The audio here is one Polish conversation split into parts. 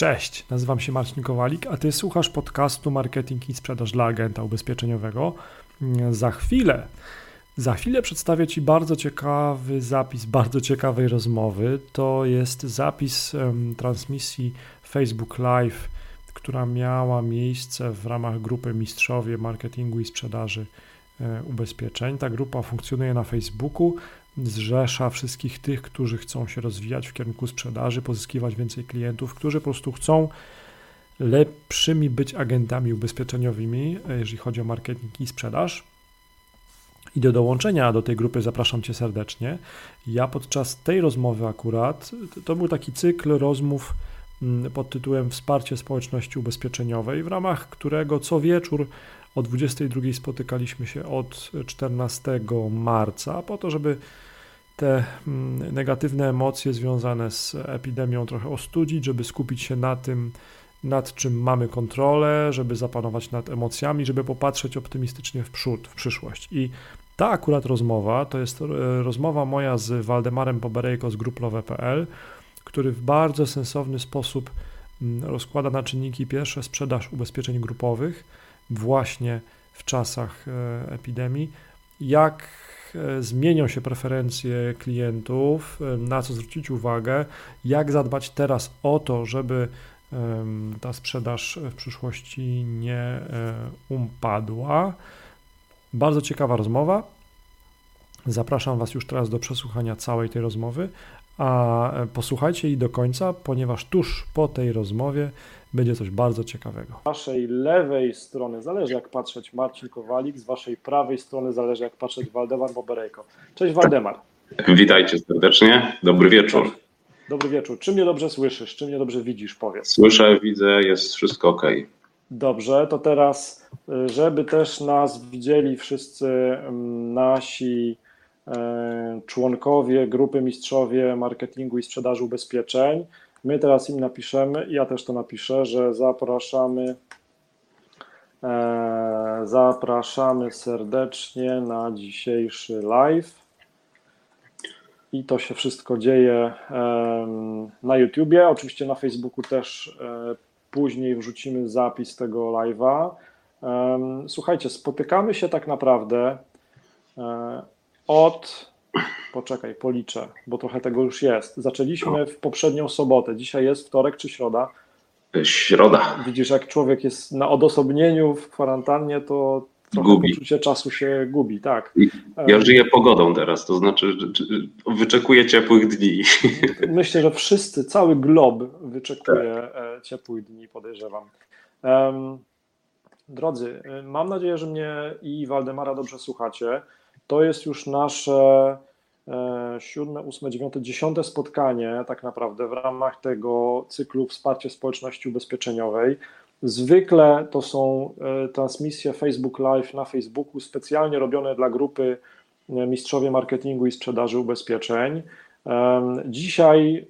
Cześć, nazywam się Marcin Kowalik, a ty słuchasz podcastu Marketing i Sprzedaż dla agenta ubezpieczeniowego. Za chwilę, za chwilę przedstawię Ci bardzo ciekawy zapis bardzo ciekawej rozmowy. To jest zapis um, transmisji Facebook Live, która miała miejsce w ramach grupy Mistrzowie Marketingu i Sprzedaży e, Ubezpieczeń. Ta grupa funkcjonuje na Facebooku zrzesza wszystkich tych, którzy chcą się rozwijać w kierunku sprzedaży, pozyskiwać więcej klientów, którzy po prostu chcą lepszymi być agentami ubezpieczeniowymi, jeżeli chodzi o marketing i sprzedaż. I do dołączenia do tej grupy zapraszam Cię serdecznie. Ja podczas tej rozmowy akurat, to był taki cykl rozmów mm, pod tytułem Wsparcie społeczności ubezpieczeniowej, w ramach którego co wieczór o 22 spotykaliśmy się od 14 marca, po to, żeby te mm, negatywne emocje związane z epidemią trochę ostudzić, żeby skupić się na tym, nad czym mamy kontrolę, żeby zapanować nad emocjami, żeby popatrzeć optymistycznie w przód, w przyszłość. I ta akurat rozmowa to jest e, rozmowa moja z Waldemarem Poberejko z gruplowe.pl, który w bardzo sensowny sposób mm, rozkłada na czynniki pierwsze sprzedaż ubezpieczeń grupowych właśnie w czasach e, epidemii, jak e, zmienią się preferencje klientów, e, na co zwrócić uwagę, jak zadbać teraz o to, żeby ta sprzedaż w przyszłości nie upadła. Bardzo ciekawa rozmowa. Zapraszam Was już teraz do przesłuchania całej tej rozmowy, a posłuchajcie jej do końca, ponieważ tuż po tej rozmowie będzie coś bardzo ciekawego. Z waszej lewej strony zależy jak patrzeć Marcin Kowalik, z waszej prawej strony zależy jak patrzeć Waldemar Boberejko. Cześć Waldemar. Witajcie serdecznie, dobry wieczór. Dobry wieczór. Czy mnie dobrze słyszysz, czy mnie dobrze widzisz, powiedz. Słyszę, widzę, jest wszystko ok. Dobrze, to teraz, y, żeby też nas widzieli wszyscy nasi e, członkowie grupy Mistrzowie Marketingu i Sprzedaży Ubezpieczeń, My teraz im napiszemy, ja też to napiszę, że zapraszamy e, zapraszamy serdecznie na dzisiejszy live. I to się wszystko dzieje e, na YouTubie. Oczywiście na Facebooku też e, później wrzucimy zapis tego live'a. E, słuchajcie, spotykamy się tak naprawdę e, od Poczekaj, policzę, bo trochę tego już jest. Zaczęliśmy w poprzednią sobotę. Dzisiaj jest wtorek czy środa? Środa. Widzisz, jak człowiek jest na odosobnieniu w kwarantannie, to trochę gubi. poczucie czasu się gubi, tak. Ja żyję pogodą teraz, to znaczy wyczekuję ciepłych dni. Myślę, że wszyscy, cały glob wyczekuje tak. ciepłych dni, podejrzewam. Drodzy, mam nadzieję, że mnie i Waldemara dobrze słuchacie. To jest już nasze e, siódme, ósme, dziewiąte, dziesiąte spotkanie tak naprawdę w ramach tego cyklu Wsparcie Społeczności Ubezpieczeniowej. Zwykle to są e, transmisje Facebook Live na Facebooku, specjalnie robione dla grupy e, Mistrzowie Marketingu i Sprzedaży Ubezpieczeń. Dzisiaj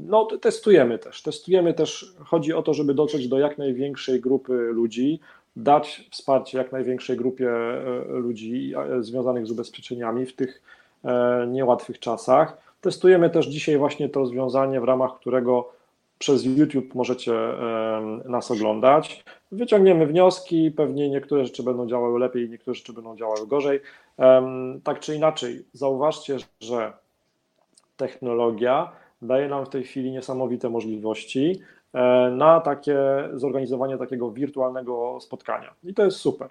no, testujemy też. Testujemy też, chodzi o to, żeby dotrzeć do jak największej grupy ludzi dać wsparcie jak największej grupie e, ludzi e, związanych z ubezpieczeniami w tych e, niełatwych czasach. Testujemy też dzisiaj właśnie to rozwiązanie, w ramach którego przez YouTube możecie nas oglądać. Wyciągniemy wnioski, pewnie niektóre rzeczy będą działały lepiej, niektóre rzeczy będą działały gorzej. Tak czy inaczej, zauważcie, że technologia daje nam w tej chwili niesamowite możliwości. E, na takie zorganizowanie takiego wirtualnego spotkania. I to jest super.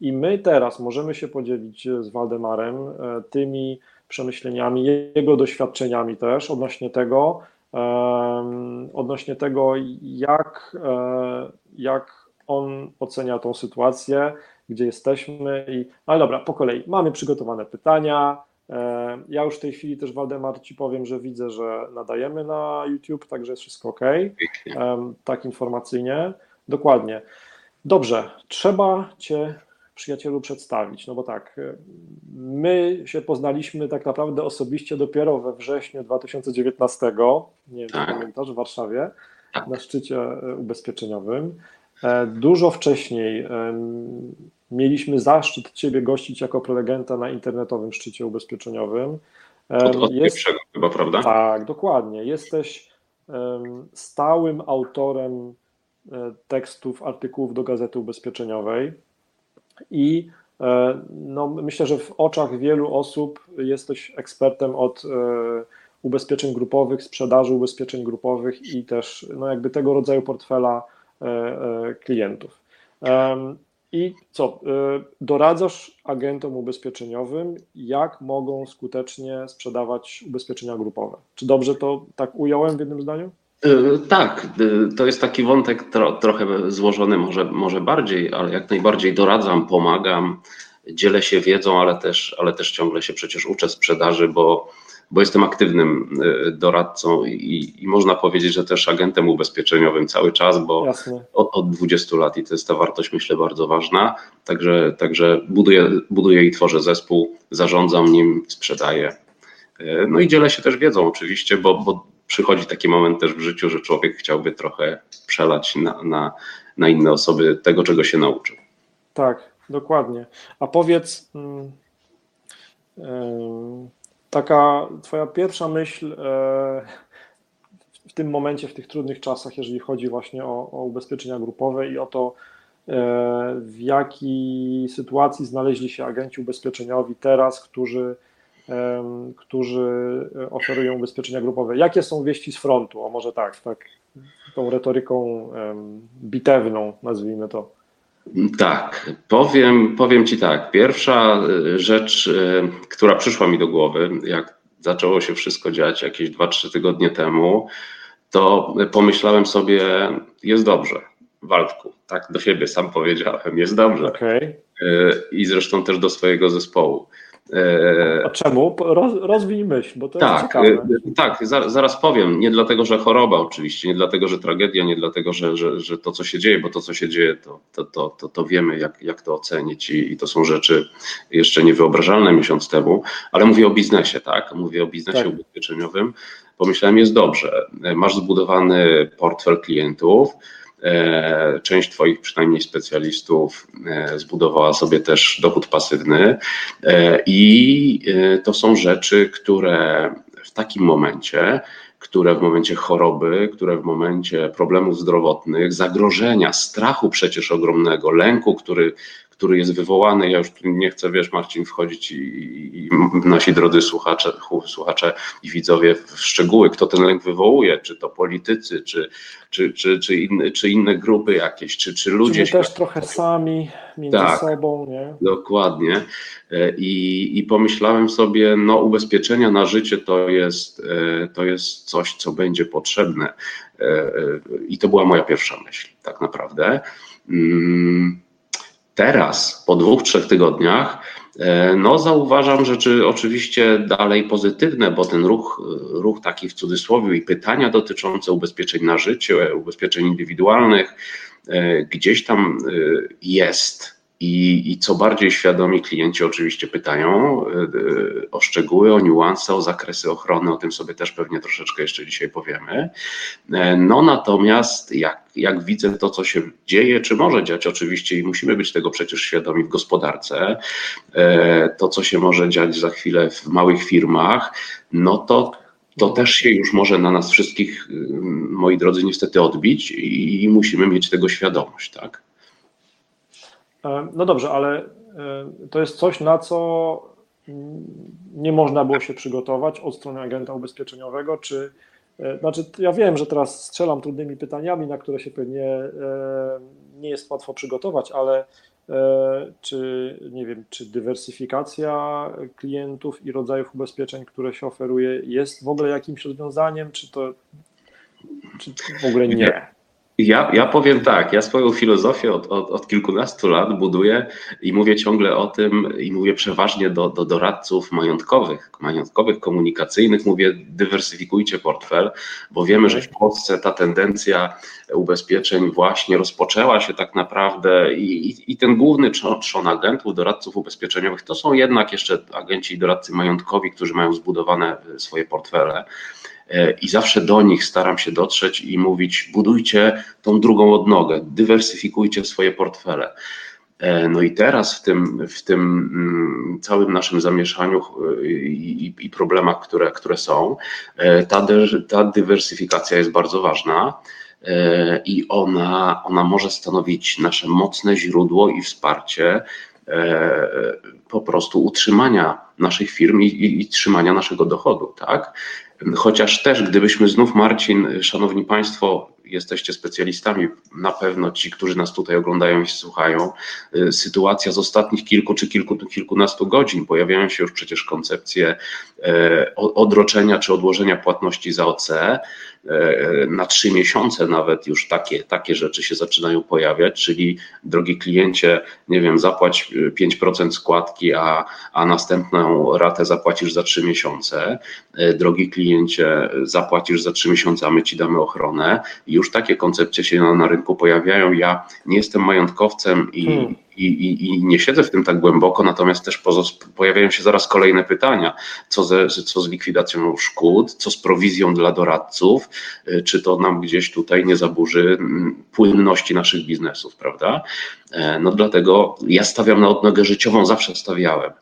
I my teraz możemy się podzielić z Waldemarem e, tymi przemyśleniami, jego doświadczeniami też odnośnie tego, odnośnie tego, jak, e, jak on ocenia tą sytuację, gdzie jesteśmy. I, ale dobra, po kolei. Mamy przygotowane pytania, ja już w tej chwili też, Waldemar, Ci powiem, że widzę, że nadajemy na YouTube, także jest wszystko ok. Tak informacyjnie. Dokładnie. Dobrze, trzeba Cię, przyjacielu, przedstawić. No bo tak, e, my się poznaliśmy tak naprawdę osobiście dopiero we wrześniu 2019, nie wiem, czy tak. pamiętasz, w Warszawie, tak. na szczycie e, ubezpieczeniowym. Dużo wcześniej Mieliśmy zaszczyt Ciebie gościć jako prelegenta na internetowym szczycie ubezpieczeniowym. Od, od jest, pierwszego chyba, prawda? Tak, dokładnie. Jesteś stałym autorem tekstów, artykułów do Gazety Ubezpieczeniowej i no, myślę, że w oczach wielu osób jesteś ekspertem od ubezpieczeń grupowych, sprzedaży ubezpieczeń grupowych i też no, jakby tego rodzaju portfela klientów. I co? Y, doradzasz agentom ubezpieczeniowym, jak mogą skutecznie sprzedawać ubezpieczenia grupowe. Czy dobrze to tak ująłem w jednym zdaniu? Y, tak, y, to jest taki wątek tro, trochę złożony, może, może bardziej, ale jak najbardziej doradzam, pomagam, dzielę się wiedzą, ale też, ale też ciągle się przecież uczę sprzedaży, bo bo jestem aktywnym y, doradcą i, i, można powiedzieć, że też agentem ubezpieczeniowym cały czas, bo od, od 20 lat i to jest ta wartość, myślę, bardzo ważna. Także, także buduję, buduję i tworzę zespół, zarządzam nim, sprzedaję. Y, no i dzielę się też wiedzą oczywiście, bo, bo przychodzi taki moment też w życiu, że człowiek chciałby trochę przelać na, na, na inne osoby tego, czego się nauczył. Tak, dokładnie. A powiedz. Hmm, hmm taka Twoja pierwsza myśl e, w tym momencie, w tych trudnych czasach, jeżeli chodzi właśnie o, o ubezpieczenia grupowe i o to, e, w jakiej sytuacji znaleźli się agenci ubezpieczeniowi teraz, którzy, którzy oferują ubezpieczenia grupowe. Jakie są wieści z frontu? O może tak, tak tą retoryką bitewną, nazwijmy to. Tak, powiem, powiem Ci tak. Pierwsza y, rzecz, y, która przyszła mi do głowy, jak zaczęło się wszystko dziać jakieś 2-3 tygodnie temu, to pomyślałem sobie, jest dobrze, Waldku, tak do siebie sam powiedziałem, jest dobrze. Okay. I zresztą też do swojego zespołu. A czemu? Roz, rozwij myśl, bo to tak, jest ciekawe. E, tak, zaraz powiem. Nie dlatego, że choroba oczywiście, nie dlatego, że tragedia, nie dlatego, że, że, że to, co się dzieje, bo to, co się dzieje, to, to, to, to, to wiemy, jak, jak to ocenić i, i to są rzeczy jeszcze niewyobrażalne miesiąc temu, ale mówię o biznesie, tak? Mówię o biznesie tak. ubezpieczeniowym. Pomyślałem, jest dobrze. Masz zbudowany portfel klientów, E, część Twoich przynajmniej specjalistów e, zbudowała sobie też dochód pasywny. E, i to są rzeczy, które w takim momencie, które w momencie choroby, które w momencie problemów zdrowotnych, zagrożenia, strachu przecież ogromnego, lęku, który który jest wywołany. Ja już nie chcę, wiesz, Marcin, wchodzić i, i, nasi drodzy słuchacze, słuchacze i widzowie w szczegóły, kto ten lęk wywołuje, czy to politycy, czy, czy, czy, czy, inne, czy inne grupy jakieś, czy, czy ludzie. Czy też trochę sami między tak, sobą, nie? Dokładnie. E, I, I pomyślałem sobie, no ubezpieczenia na życie to jest, e, to jest coś, co będzie potrzebne. E, I to była moja pierwsza myśl, tak naprawdę. Mm, Teraz, po dwóch, trzech tygodniach, e, no zauważam rzeczy oczywiście dalej pozytywne, bo ten ruch, ruch taki w cudzysłowie i pytania dotyczące ubezpieczeń na życie, ubezpieczeń indywidualnych, e, gdzieś tam e, jest i, I, co bardziej świadomi klienci oczywiście pytają e, e, o szczegóły, o niuanse, o zakresy ochrony, o tym sobie też pewnie troszeczkę jeszcze dzisiaj powiemy. E, no natomiast jak, jak widzę to, co się dzieje, czy może dziać oczywiście i musimy być tego przecież świadomi w gospodarce, to co się może dziać za chwilę w małych firmach, no to to też się już może na nas wszystkich, moi drodzy, niestety odbić i, i musimy mieć tego świadomość, tak? E, no dobrze, ale e, to jest coś, na co nie można było się przygotować od strony agenta ubezpieczeniowego, czy e, znaczy ja wiem, że teraz strzelam trudnymi pytaniami, na które się pewnie nie jest łatwo przygotować, ale czy nie wiem, czy dywersyfikacja klientów i rodzajów ubezpieczeń, które się oferuje, jest w ogóle jakimś rozwiązaniem, czy to czy w ogóle nie? Ja, ja powiem tak, ja swoją filozofię od, od, od, kilkunastu lat buduję i mówię ciągle o tym i mówię przeważnie do, do doradców majątkowych, majątkowych, komunikacyjnych, mówię dywersyfikujcie portfel, bo wiemy, że w Polsce ta tendencja ubezpieczeń właśnie rozpoczęła się tak naprawdę i, i, i ten główny trzon agentów, doradców ubezpieczeniowych to są jednak jeszcze agenci i doradcy majątkowi, którzy mają zbudowane swoje portfele. E, i zawsze do nich staram się dotrzeć i mówić: budujcie tą drugą odnogę, dywersyfikujcie swoje portfele. No i teraz w tym, w tym mm, całym naszym zamieszaniu i, i problemach, które, które są, ta, ta dywersyfikacja jest bardzo ważna i ona, ona może stanowić nasze mocne źródło i wsparcie po prostu utrzymania naszych firm i, i, i trzymania naszego dochodu, tak? Chociaż też, gdybyśmy znów, Marcin, szanowni Państwo, jesteście specjalistami, na pewno ci, którzy nas tutaj oglądają i słuchają, y, sytuacja z ostatnich kilku czy kilku, kilkunastu godzin, pojawiają się już przecież koncepcje e, odroczenia czy odłożenia płatności za OC, E, na trzy miesiące nawet już takie, takie rzeczy się zaczynają pojawiać, czyli drogi kliencie, nie wiem, zapłać 5% składki, a, a następną ratę zapłacisz za trzy miesiące. E, drogi kliencie, zapłacisz za trzy miesiące, a my ci damy ochronę. Już takie koncepcje się na, na rynku pojawiają. Ja nie jestem majątkowcem i, hmm i, i, i, nie siedzę w tym tak głęboko, natomiast też pojawiają się zaraz kolejne pytania, co, ze, co z likwidacją szkód, co z prowizją dla doradców, y, czy to nam gdzieś tutaj nie zaburzy mm, płynności naszych biznesów, prawda? E, no dlatego ja stawiam na odnogę życiową, zawsze stawiałem.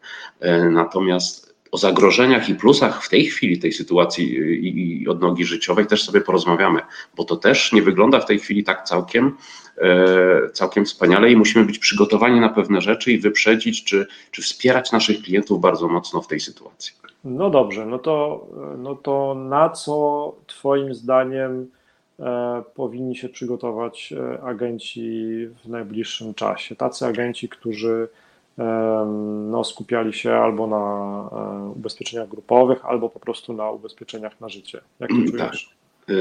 E, natomiast o zagrożeniach i plusach w tej chwili tej sytuacji y, i, i odnogi życiowej też sobie porozmawiamy, bo to też nie wygląda w tej chwili tak całkiem E, całkiem wspaniale i musimy być przygotowani na pewne rzeczy i wyprzedzić, czy, czy wspierać naszych klientów bardzo mocno w tej sytuacji. No dobrze, no to, no to na co Twoim zdaniem e, powinni się przygotować e, agenci w najbliższym czasie? Tacy agenci, którzy no, skupiali się albo na ubezpieczeniach grupowych, albo po prostu na ubezpieczeniach na życie. Jak to mm, czujesz? Tak.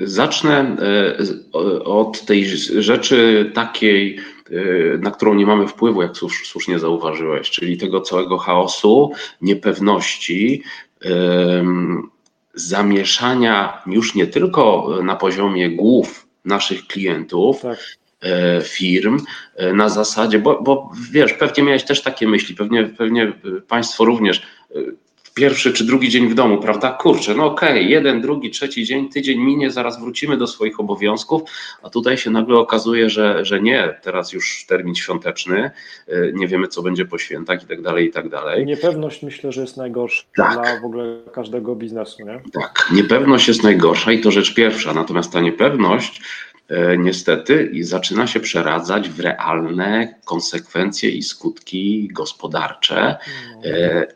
Zacznę e, od tej rzeczy takiej, e, na którą nie mamy wpływu, jak słusznie zauważyłeś, czyli tego całego chaosu, niepewności, zamieszania już nie tylko na poziomie głów naszych klientów, tak e, firm na zasadzie, bo, bo wiesz, pewnie miałeś też takie myśli, pewnie, pewnie Państwo również pierwszy czy drugi dzień w domu, prawda? Kurczę, no okej, okay, jeden, drugi, trzeci dzień, tydzień minie, zaraz wrócimy do swoich obowiązków, a tutaj się nagle okazuje, że, że nie, teraz już termin świąteczny, nie wiemy, co będzie po świętach i tak dalej, i tak dalej. Niepewność myślę, że jest najgorsza tak. dla w ogóle każdego biznesu, nie? Tak, niepewność jest najgorsza i to rzecz pierwsza, natomiast ta niepewność E, niestety i zaczyna się przeradzać w realne konsekwencje i skutki gospodarcze e, e,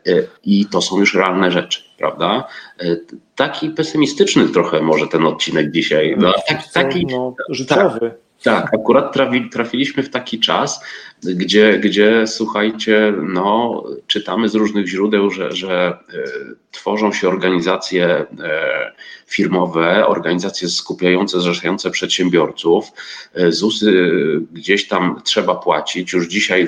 i to są już realne rzeczy, prawda? Taki pesymistyczny trochę może ten odcinek dzisiaj. No, taki, taki no, życiowy. Tak, tak, akurat trafi, trafiliśmy w taki czas, gdzie, gdzie słuchajcie, no, czytamy z różnych źródeł, że, że e, tworzą się organizacje e, firmowe, organizacje skupiające, zrzeszające przedsiębiorców. E, ZUSy gdzieś tam trzeba płacić. Już dzisiaj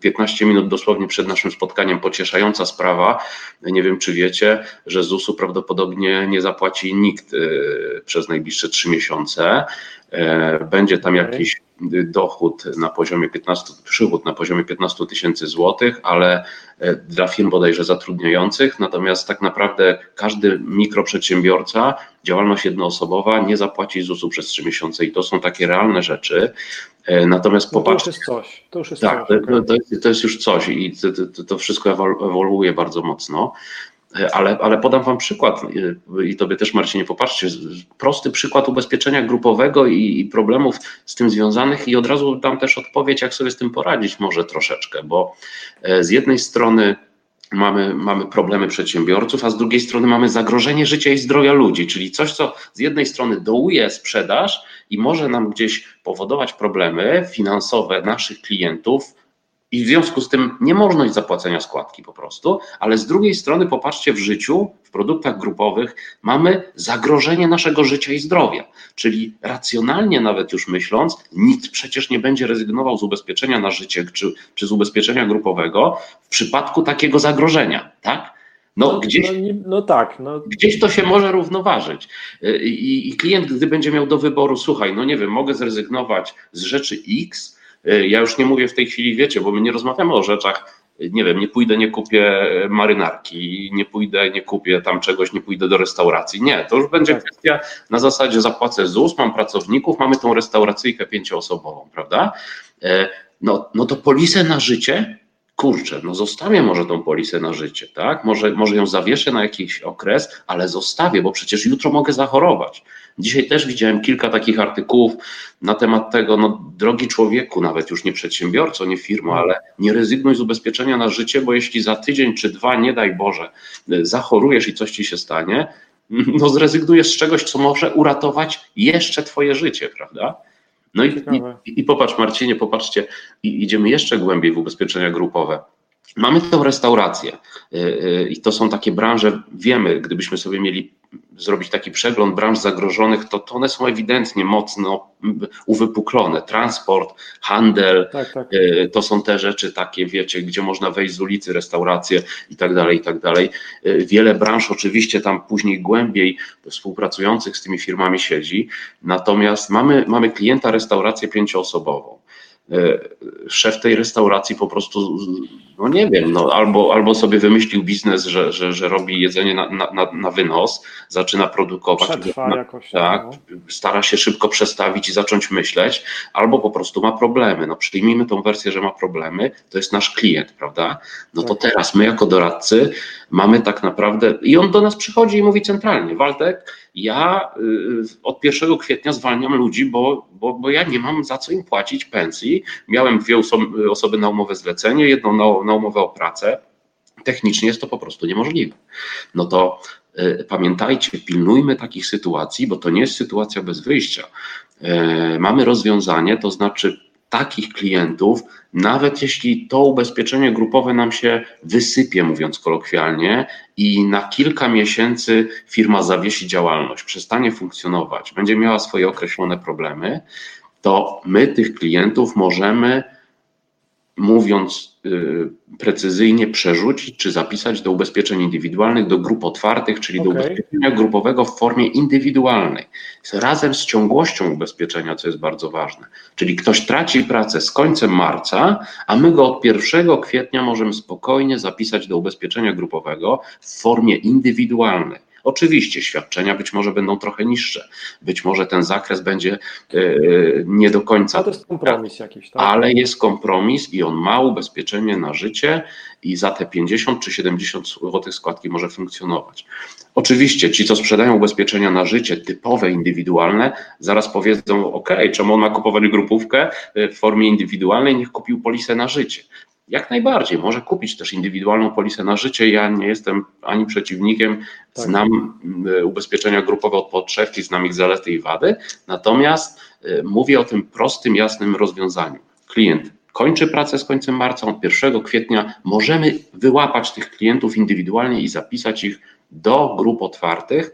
15 minut dosłownie przed naszym spotkaniem pocieszająca sprawa. Nie wiem, czy wiecie, że ZUS-u prawdopodobnie nie zapłaci nikt przez najbliższe trzy miesiące. E, będzie tam jakiś dochód na poziomie 15, przychód na poziomie 15 tysięcy złotych, ale e, dla firm bodajże zatrudniających, natomiast tak naprawdę każdy mikroprzedsiębiorca, działalność jednoosobowa nie zapłaci ZUS-u przez 3 miesiące i to są takie realne rzeczy. E, natomiast no popatrzcie. To już jest coś. To już jest tak, coś. To, to, jest, to jest już coś i to, to wszystko ewoluuje bardzo mocno. Ale, ale podam Wam przykład i Tobie też, Marcinie, popatrzcie. Prosty przykład ubezpieczenia grupowego i, i, problemów z tym związanych, i od razu dam też odpowiedź, jak sobie z tym poradzić, może troszeczkę, bo e, z jednej strony mamy, mamy problemy przedsiębiorców, a z drugiej strony mamy zagrożenie życia i zdrowia ludzi, czyli coś, co z jednej strony dołuje sprzedaż i może nam gdzieś powodować problemy finansowe naszych klientów, i w związku z tym niemożność zapłacenia składki po prostu, ale z drugiej strony popatrzcie w życiu, w produktach grupowych mamy zagrożenie naszego życia i zdrowia, czyli racjonalnie nawet już myśląc, nikt przecież nie będzie rezygnował z ubezpieczenia na życie czy, czy z ubezpieczenia grupowego w przypadku takiego zagrożenia, tak? No, no, gdzieś, no, no tak. No. Gdzieś to się może równoważyć. I, I klient, gdy będzie miał do wyboru, słuchaj, no nie wiem, mogę zrezygnować z rzeczy X, ja już nie mówię w tej chwili, wiecie, bo my nie rozmawiamy o rzeczach nie wiem, nie pójdę, nie kupię marynarki, nie pójdę, nie kupię tam czegoś, nie pójdę do restauracji. Nie, to już będzie tak. kwestia na zasadzie zapłacę ZUS, mam pracowników, mamy tą restauracyjkę pięcioosobową, prawda? E, no, no to polisę na życie kurczę, no zostawię może tą polisę na życie, tak? Może, może ją zawieszę na jakiś okres, ale zostawię, bo przecież jutro mogę zachorować. Dzisiaj też widziałem kilka takich artykułów na temat tego, no drogi człowieku, nawet już nie przedsiębiorco, nie firma, ale nie rezygnuj z ubezpieczenia na życie, bo jeśli za tydzień czy dwa, nie daj Boże, zachorujesz i coś ci się stanie, no zrezygnujesz z czegoś, co może uratować jeszcze twoje życie, prawda? No i, i, i, popatrz Marcinie, popatrzcie, i idziemy jeszcze głębiej w ubezpieczenia grupowe. Mamy tę restaurację y, y, i to są takie branże, wiemy, gdybyśmy sobie mieli zrobić taki przegląd branż zagrożonych, to, to one są ewidentnie mocno uwypuklone. Transport, handel, tak, tak. E, to są te rzeczy takie, wiecie, gdzie można wejść z ulicy, restauracje i tak dalej, i tak dalej. E, wiele branż oczywiście tam później głębiej współpracujących z tymi firmami siedzi, natomiast mamy, mamy klienta restaurację pięcioosobową. E, szef tej restauracji po prostu, no nie wiem, no albo, albo sobie wymyślił biznes, że, że, że robi jedzenie na, na, na wynos, zaczyna produkować, Przetrwa jakoś, tak, no. stara się szybko przestawić i zacząć myśleć, albo po prostu ma problemy. No przyjmijmy tą wersję, że ma problemy, to jest nasz klient, prawda? No to tak. teraz my jako doradcy mamy tak naprawdę, i on do nas przychodzi i mówi centralnie, Waldek, ja y, od 1 kwietnia zwalniam ludzi, bo, bo, bo ja nie mam za co im płacić pensji. Miałem dwie osoby na umowę zlecenie, jedną na, na umowę o pracę. Technicznie jest to po prostu niemożliwe. No to y, pamiętajcie, pilnujmy takich sytuacji, bo to nie jest sytuacja bez wyjścia. Y, mamy rozwiązanie, to znaczy takich klientów, nawet jeśli to ubezpieczenie grupowe nam się wysypie, mówiąc kolokwialnie, i na kilka miesięcy firma zawiesi działalność, przestanie funkcjonować, będzie miała swoje określone problemy, to my tych klientów możemy mówiąc precyzyjnie, przerzucić czy zapisać do ubezpieczeń indywidualnych, do grup otwartych, czyli okay. do ubezpieczenia grupowego w formie indywidualnej, razem z ciągłością ubezpieczenia, co jest bardzo ważne. Czyli ktoś traci pracę z końcem marca, a my go od 1 kwietnia możemy spokojnie zapisać do ubezpieczenia grupowego w formie indywidualnej. Oczywiście świadczenia być może będą trochę niższe, być może ten zakres będzie e, nie do końca. Ale to jest kompromis jakiś, tak? Ale jest kompromis i on ma ubezpieczenie na życie i za te 50 czy 70 zł składki może funkcjonować. Oczywiście ci, co sprzedają ubezpieczenia na życie typowe, indywidualne, zaraz powiedzą: OK, czemu on ma kupować grupówkę w formie indywidualnej, niech kupił polisę na życie. Jak najbardziej, może kupić też indywidualną polisę na życie. Ja nie jestem ani przeciwnikiem, tak. znam e, ubezpieczenia grupowe od podszewki, znam ich zalety i wady, natomiast e, mówię o tym prostym, jasnym rozwiązaniu. Klient kończy pracę z końcem marca, od 1 kwietnia możemy wyłapać tych klientów indywidualnie i zapisać ich do grup otwartych,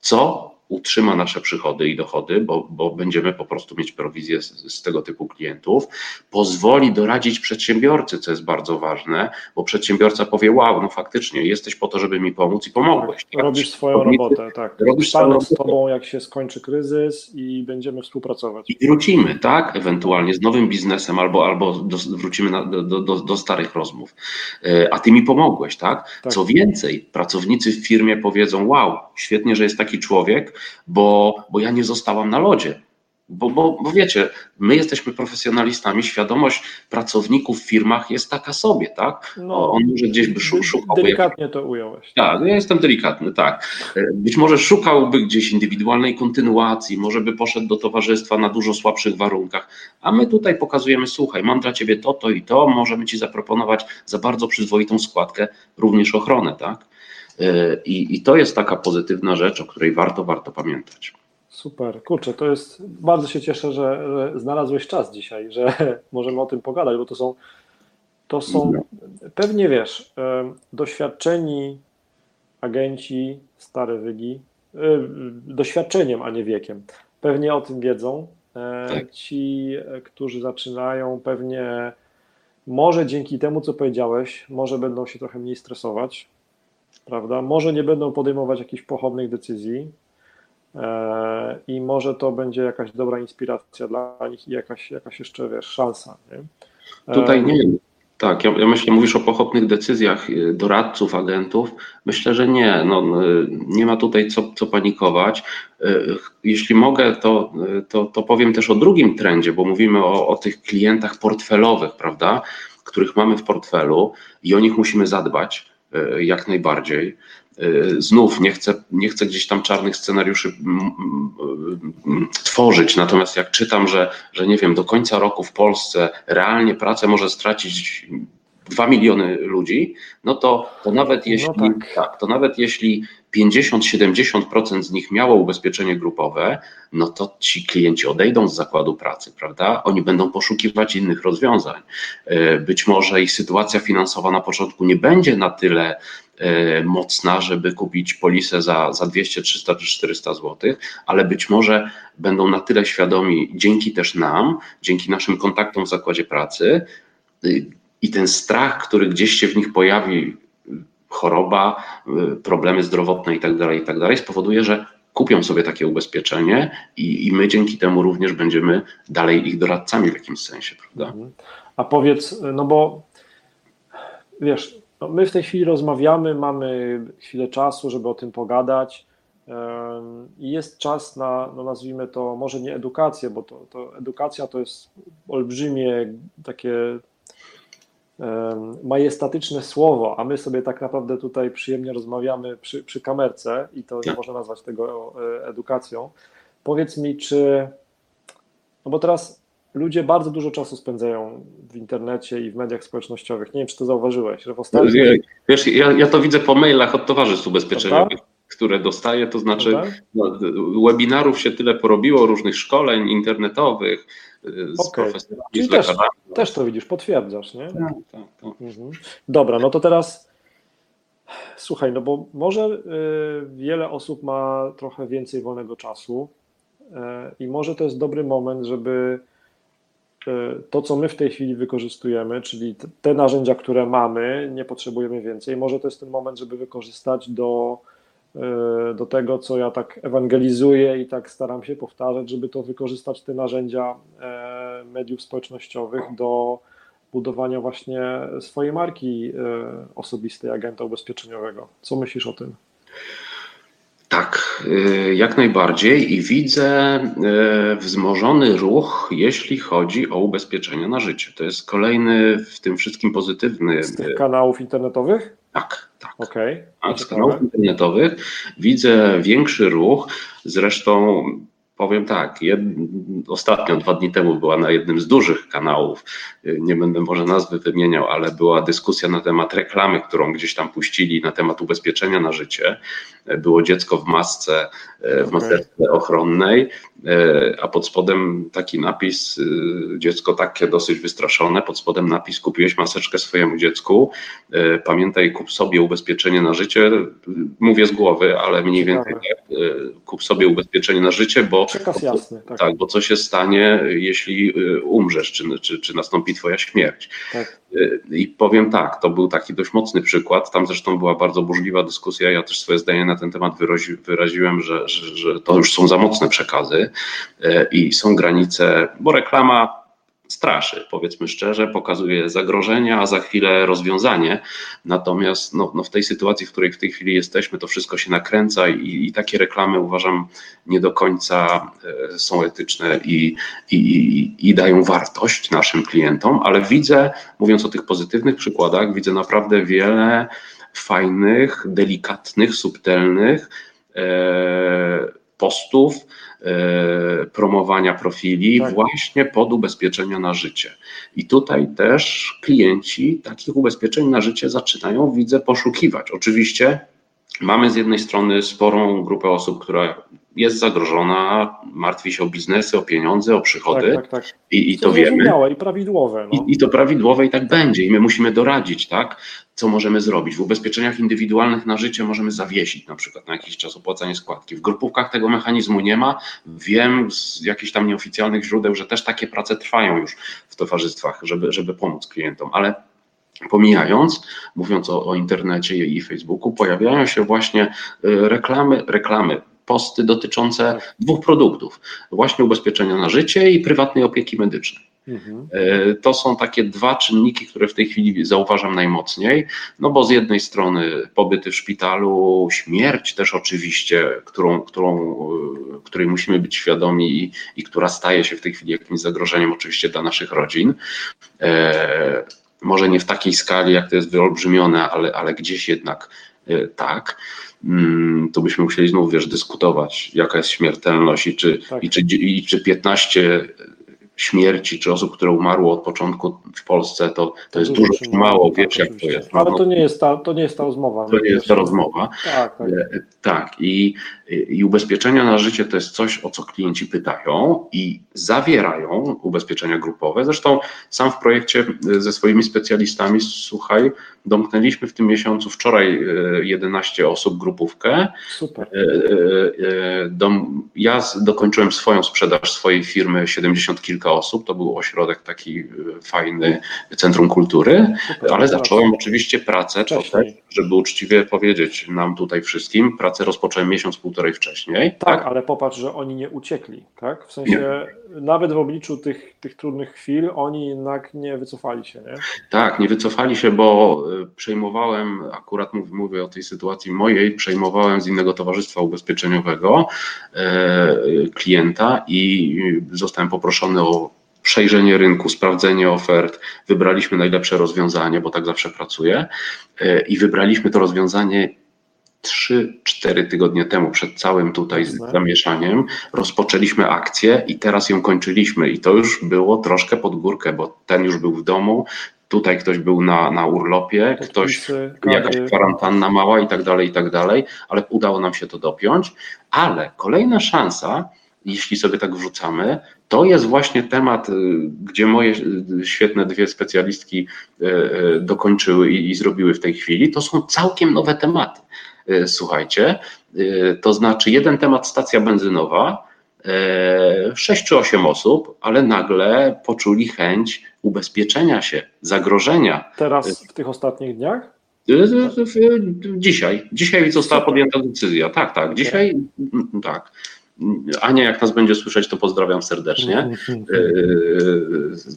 co utrzyma nasze przychody i dochody, bo, bo będziemy po prostu mieć prowizję z, z, tego typu klientów, pozwoli doradzić przedsiębiorcy, co jest bardzo ważne, bo przedsiębiorca powie, wow, no faktycznie jesteś po to, żeby mi pomóc i pomogłeś. Tak, robisz swoją robotę, tak. Robisz swoją z Tobą, jak się skończy kryzys i będziemy współpracować. I wrócimy, tak, ewentualnie z nowym biznesem albo, albo do, wrócimy na, do, do, do, starych rozmów. E, a Ty mi pomogłeś, tak? tak? Co więcej, pracownicy w firmie powiedzą, wow, świetnie, że jest taki człowiek, bo, bo ja nie zostałam na lodzie. Bo, bo, bo wiecie, my jesteśmy profesjonalistami, świadomość pracowników w firmach jest taka sobie, tak? No, On może gdzieś by szukał. Delikatnie to ująłeś. Tak, ja jestem delikatny, tak. Być może szukałby gdzieś indywidualnej kontynuacji, może by poszedł do towarzystwa na dużo słabszych warunkach, a my tutaj pokazujemy, słuchaj, mam dla ciebie to, to i to, możemy ci zaproponować za bardzo przyzwoitą składkę również ochronę, tak? E, I, I to jest taka pozytywna rzecz, o której warto, warto pamiętać. Super, kurczę, to jest, bardzo się cieszę, że, że znalazłeś czas dzisiaj, że możemy o tym pogadać, bo to są, to są no. pewnie wiesz, e, doświadczeni agenci, stare wygi, e, doświadczeniem, a nie wiekiem, pewnie o tym wiedzą. Tak. Ci, którzy zaczynają, pewnie może dzięki temu, co powiedziałeś, może będą się trochę mniej stresować, prawda? Może nie będą podejmować jakichś pochodnych decyzji e, i może to będzie jakaś dobra inspiracja dla nich i jakaś, jakaś jeszcze, wiesz, szansa. Nie? Tutaj nie Tak, ja, ja, myślę, mówisz o pochopnych decyzjach y, doradców, agentów. Myślę, że nie. No, nie ma tutaj co, co panikować. Jeśli mogę, to, to, to powiem też o drugim trendzie, bo mówimy o, o tych klientach portfelowych, prawda, których mamy w portfelu i o nich musimy zadbać jak najbardziej. Znów nie chcę, nie chcę gdzieś tam czarnych scenariuszy tworzyć, natomiast jak czytam, że, że nie wiem, do końca roku w Polsce realnie pracę może stracić 2 miliony ludzi, no to, to nawet no jeśli no tak. tak. to nawet jeśli 50-70% z nich miało ubezpieczenie grupowe, no to ci klienci odejdą z zakładu pracy, prawda? Oni będą poszukiwać innych rozwiązań. E, być może ich sytuacja finansowa na początku nie będzie na tyle e, mocna, żeby kupić polisę za, za 200, 300 czy 400 zł, ale być może będą na tyle świadomi, dzięki też nam, dzięki naszym kontaktom w zakładzie pracy, y, i ten strach, który gdzieś się w nich pojawi, choroba, y, problemy zdrowotne itd., tak itd., tak spowoduje, że kupią sobie takie ubezpieczenie i, i my dzięki temu również będziemy dalej ich doradcami w jakimś sensie, prawda? Mhm. A powiedz, no bo wiesz, no my w tej chwili rozmawiamy, mamy chwilę czasu, żeby o tym pogadać i jest czas na, no nazwijmy to, może nie edukację, bo to, to edukacja to jest olbrzymie takie majestatyczne słowo, a my sobie tak naprawdę tutaj przyjemnie rozmawiamy przy, przy kamerce i to nie tak. można nazwać tego e, edukacją. Powiedz mi, czy. No bo teraz ludzie bardzo dużo czasu spędzają w internecie i w mediach społecznościowych. Nie wiem, czy to zauważyłeś, że w ostatnich... Wiesz, ja, ja to widzę po mailach od towarzystw ubezpieczeniowych, które dostaję, to znaczy no, webinarów się tyle porobiło, różnych szkoleń internetowych, z okay. profesorami, Czyli z też, też to widzisz, potwierdzasz, nie? Tak, tak, tak. Mhm. Dobra, no to teraz słuchaj, no bo może y, wiele osób ma trochę więcej wolnego czasu y, i może to jest dobry moment, żeby y, to, co my w tej chwili wykorzystujemy, czyli te narzędzia, które mamy, nie potrzebujemy więcej, może to jest ten moment, żeby wykorzystać do do tego, co ja tak ewangelizuję i tak staram się powtarzać, żeby to wykorzystać te narzędzia e, mediów społecznościowych do budowania właśnie swojej marki e, osobistej agenta ubezpieczeniowego. Co myślisz o tym? Tak, jak najbardziej i widzę wzmożony ruch, jeśli chodzi o ubezpieczenia na życie. To jest kolejny w tym wszystkim pozytywny. Z tych kanałów internetowych? Tak, tak. Okay. A z kanałów internetowych widzę większy ruch. Zresztą Powiem tak, jed... ostatnio, dwa dni temu była na jednym z dużych kanałów, nie będę może nazwy wymieniał, ale była dyskusja na temat reklamy, którą gdzieś tam puścili na temat ubezpieczenia na życie. Było dziecko w masce, w masce ochronnej, a pod spodem taki napis, dziecko takie dosyć wystraszone, pod spodem napis kupiłeś maseczkę swojemu dziecku, pamiętaj kup sobie ubezpieczenie na życie, mówię z głowy, ale mniej więcej tak, kup sobie ubezpieczenie na życie, bo Przekaz jasny. Tak. tak, bo co się stanie, jeśli umrzesz, czy, czy, czy nastąpi Twoja śmierć. Tak. I powiem tak, to był taki dość mocny przykład. Tam zresztą była bardzo burzliwa dyskusja. Ja też swoje zdanie na ten temat wyrazi, wyraziłem, że, że, że to już są za mocne przekazy y, i są granice, bo reklama straszy, powiedzmy szczerze, pokazuje zagrożenia, a za chwilę rozwiązanie. Natomiast no, no w tej sytuacji, w której w tej chwili jesteśmy, to wszystko się nakręca i, i takie reklamy uważam nie do końca e, są etyczne i, i, i dają wartość naszym klientom, ale widzę, mówiąc o tych pozytywnych przykładach, widzę naprawdę wiele fajnych, delikatnych, subtelnych e, postów, promowania profili tak. właśnie pod ubezpieczenia na życie. I tutaj też klienci takich ubezpieczeń na życie zaczynają, widzę, poszukiwać. Oczywiście mamy z jednej strony sporą grupę osób, która jest zagrożona, martwi się o biznesy, o pieniądze, o przychody. Tak, tak, tak. I, i to, wiemy. I prawidłowe. No. I, I, to prawidłowe i tak będzie. I my musimy doradzić, tak, co możemy zrobić. W ubezpieczeniach indywidualnych na życie możemy zawiesić na przykład na jakiś czas opłacanie składki. W grupówkach tego mechanizmu nie ma. Wiem z jakichś tam nieoficjalnych źródeł, że też takie prace trwają już w towarzystwach, żeby, żeby pomóc klientom, ale Pomijając, mówiąc o, o internecie i Facebooku, pojawiają się właśnie y, reklamy, reklamy posty dotyczące dwóch produktów: właśnie ubezpieczenia na życie i prywatnej opieki medycznej. Mhm. E, to są takie dwa czynniki, które w tej chwili zauważam najmocniej, no bo z jednej strony pobyty w szpitalu, śmierć też oczywiście, którą, którą, e, której musimy być świadomi i, i która staje się w tej chwili jakimś zagrożeniem oczywiście dla naszych rodzin. E, może nie w takiej skali, jak to jest wyolbrzymione, ale, ale gdzieś jednak e, tak. Mm, to byśmy musieli znów wiesz, dyskutować, jaka jest śmiertelność i czy, tak. i czy, i czy 15 śmierci, czy osób, które umarło od początku w Polsce, to, to jest dużo czy mało, tak, wiesz jak to jest. Ale no, to, nie jest ta, to nie jest ta rozmowa. To nie jest ta rozmowa. Tak, tak. E, tak. I, I ubezpieczenia na życie to jest coś, o co klienci pytają i zawierają ubezpieczenia grupowe. Zresztą sam w projekcie ze swoimi specjalistami, słuchaj, domknęliśmy w tym miesiącu wczoraj 11 e, osób grupówkę. Super. E, ja dokończyłem swoją sprzedaż swojej firmy 70 kilka osób. To był ośrodek taki fajny, Centrum Kultury, Super, ale zacząłem oczywiście pracę, to żeby uczciwie powiedzieć nam tutaj wszystkim, pracę rozpocząłem miesiąc, półtorej wcześniej. Tak, tak, ale popatrz, że oni nie uciekli, tak? W sensie nie. nawet w obliczu tych, tych trudnych chwil oni jednak nie wycofali się, nie? Tak, nie wycofali się, bo e, przejmowałem, akurat mówię o tej sytuacji mojej, przejmowałem z innego towarzystwa ubezpieczeniowego e, klienta i zostałem poproszony o przejrzenie rynku, sprawdzenie ofert, wybraliśmy najlepsze rozwiązanie, bo tak zawsze pracuję e, i wybraliśmy to rozwiązanie 3-4 tygodnie temu, przed całym tutaj zamieszaniem, rozpoczęliśmy akcję i teraz ją kończyliśmy. I to już było troszkę pod górkę, bo ten już był w domu, tutaj ktoś był na, na urlopie, ktoś, jakaś kwarantanna mała i tak dalej, i tak dalej, ale udało nam się to dopiąć. Ale kolejna szansa, jeśli sobie tak wrzucamy, to jest właśnie temat, y, gdzie moje y, świetne dwie specjalistki y, dokończyły i, i zrobiły w tej chwili. To są całkiem nowe tematy. Słuchajcie, to znaczy jeden temat stacja benzynowa, sześć czy osiem osób, ale nagle poczuli chęć ubezpieczenia się, zagrożenia. Teraz w tych ostatnich dniach? Dzisiaj. Dzisiaj została podjęta decyzja. Tak, tak. Dzisiaj tak. Ania, jak nas będzie słyszeć, to pozdrawiam serdecznie. Mhm, mhm.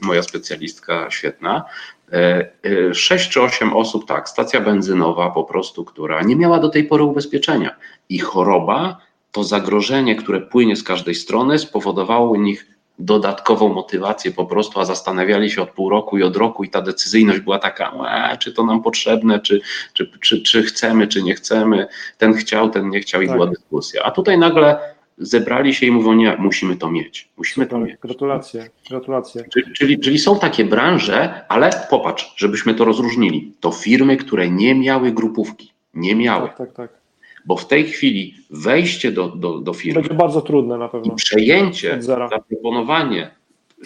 E, moja specjalistka świetna. E, e, sześć czy osiem osób, tak, stacja benzynowa po prostu, która nie miała do tej pory ubezpieczenia. I choroba, to zagrożenie, które płynie z każdej strony, spowodowało u nich dodatkową motywację po prostu, a zastanawiali się od pół roku i od roku i ta decyzyjność była taka, czy to nam potrzebne, czy, czy, czy, czy chcemy, czy nie chcemy. Ten chciał, ten nie chciał i tak. była dyskusja. A tutaj nagle zebrali się i mówią, nie, musimy to mieć, musimy to mieć. Gratulacje, gratulacje. Czyli, czyli, czyli, są takie branże, ale popatrz, żebyśmy to rozróżnili, to firmy, które nie miały grupówki, nie miały. Tak, tak, tak. Bo w tej chwili wejście do, do, do firmy będzie bardzo trudne na pewno. przejęcie, zaproponowanie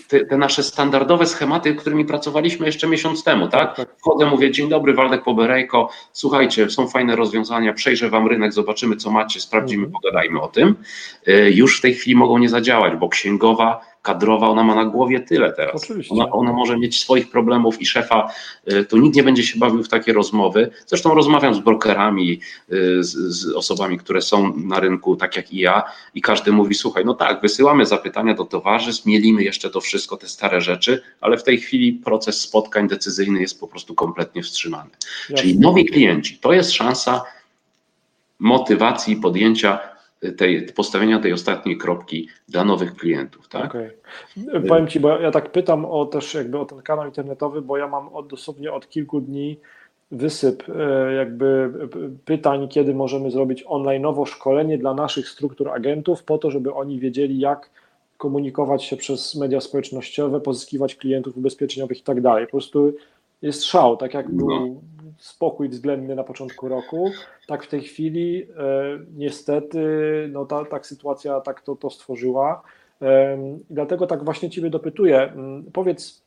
te, te, nasze standardowe schematy, którymi pracowaliśmy jeszcze miesiąc temu, tak? tak? Wchodzę, mówię, dzień dobry, Waldek Poberejko, słuchajcie, są fajne rozwiązania, przejrzę wam rynek, zobaczymy co macie, sprawdzimy, mhm. pogadajmy o tym. Y, już w tej chwili mogą nie zadziałać, bo księgowa kadrowa, ona ma na głowie tyle teraz. Oczywiście. Ona, ona może mieć swoich problemów i szefa, y, tu nikt nie będzie się bawił w takie rozmowy. Zresztą rozmawiam z brokerami, y, z, z, osobami, które są na rynku, tak jak i ja, i każdy mówi: Słuchaj, no tak, wysyłamy zapytania do towarzystw, mielimy jeszcze to wszystko, te stare rzeczy, ale w tej chwili proces spotkań decyzyjny jest po prostu kompletnie wstrzymany. Jasne. Czyli nowi klienci to jest szansa motywacji podjęcia tej, postawienia tej ostatniej kropki dla nowych klientów. Tak? Okay. Powiem Ci, bo ja tak pytam o też jakby o ten kanał internetowy, bo ja mam od, dosłownie od kilku dni wysyp e, jakby pytań, kiedy możemy zrobić online'owo szkolenie dla naszych struktur agentów po to, żeby oni wiedzieli jak komunikować się przez media społecznościowe, pozyskiwać klientów ubezpieczeniowych i tak dalej. Po prostu jest szał, tak jak był no spokój względny na początku roku, tak w tej chwili e, niestety no ta, ta sytuacja tak to, to stworzyła. Dlatego tak właśnie Ciebie dopytuję. Mm, powiedz,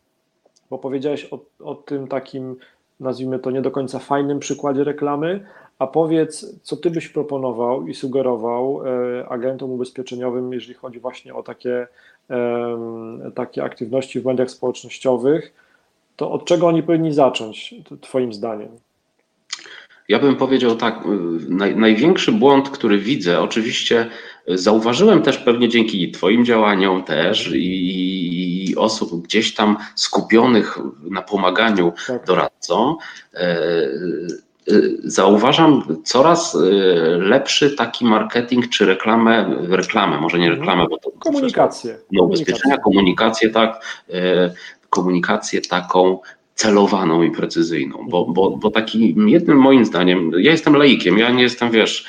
bo powiedziałeś o, o tym takim, nazwijmy to nie do końca fajnym przykładzie reklamy, a powiedz, co Ty byś proponował i sugerował e, agentom ubezpieczeniowym, jeżeli chodzi właśnie o takie, takie aktywności w mediach społecznościowych, to od czego oni powinni zacząć, Twoim zdaniem? Ja bym powiedział tak, naj, największy błąd, który widzę, oczywiście Zauważyłem też pewnie dzięki Twoim działaniom też i, i osób gdzieś tam skupionych na pomaganiu tak. doradcom, zauważam coraz lepszy taki marketing czy reklamę, reklamę, może nie reklamę, bo to komunikację. No, ubezpieczenia, komunikację, tak, komunikację taką celowaną i precyzyjną, bo, bo, bo takim jednym moim zdaniem, ja jestem laikiem, ja nie jestem, wiesz,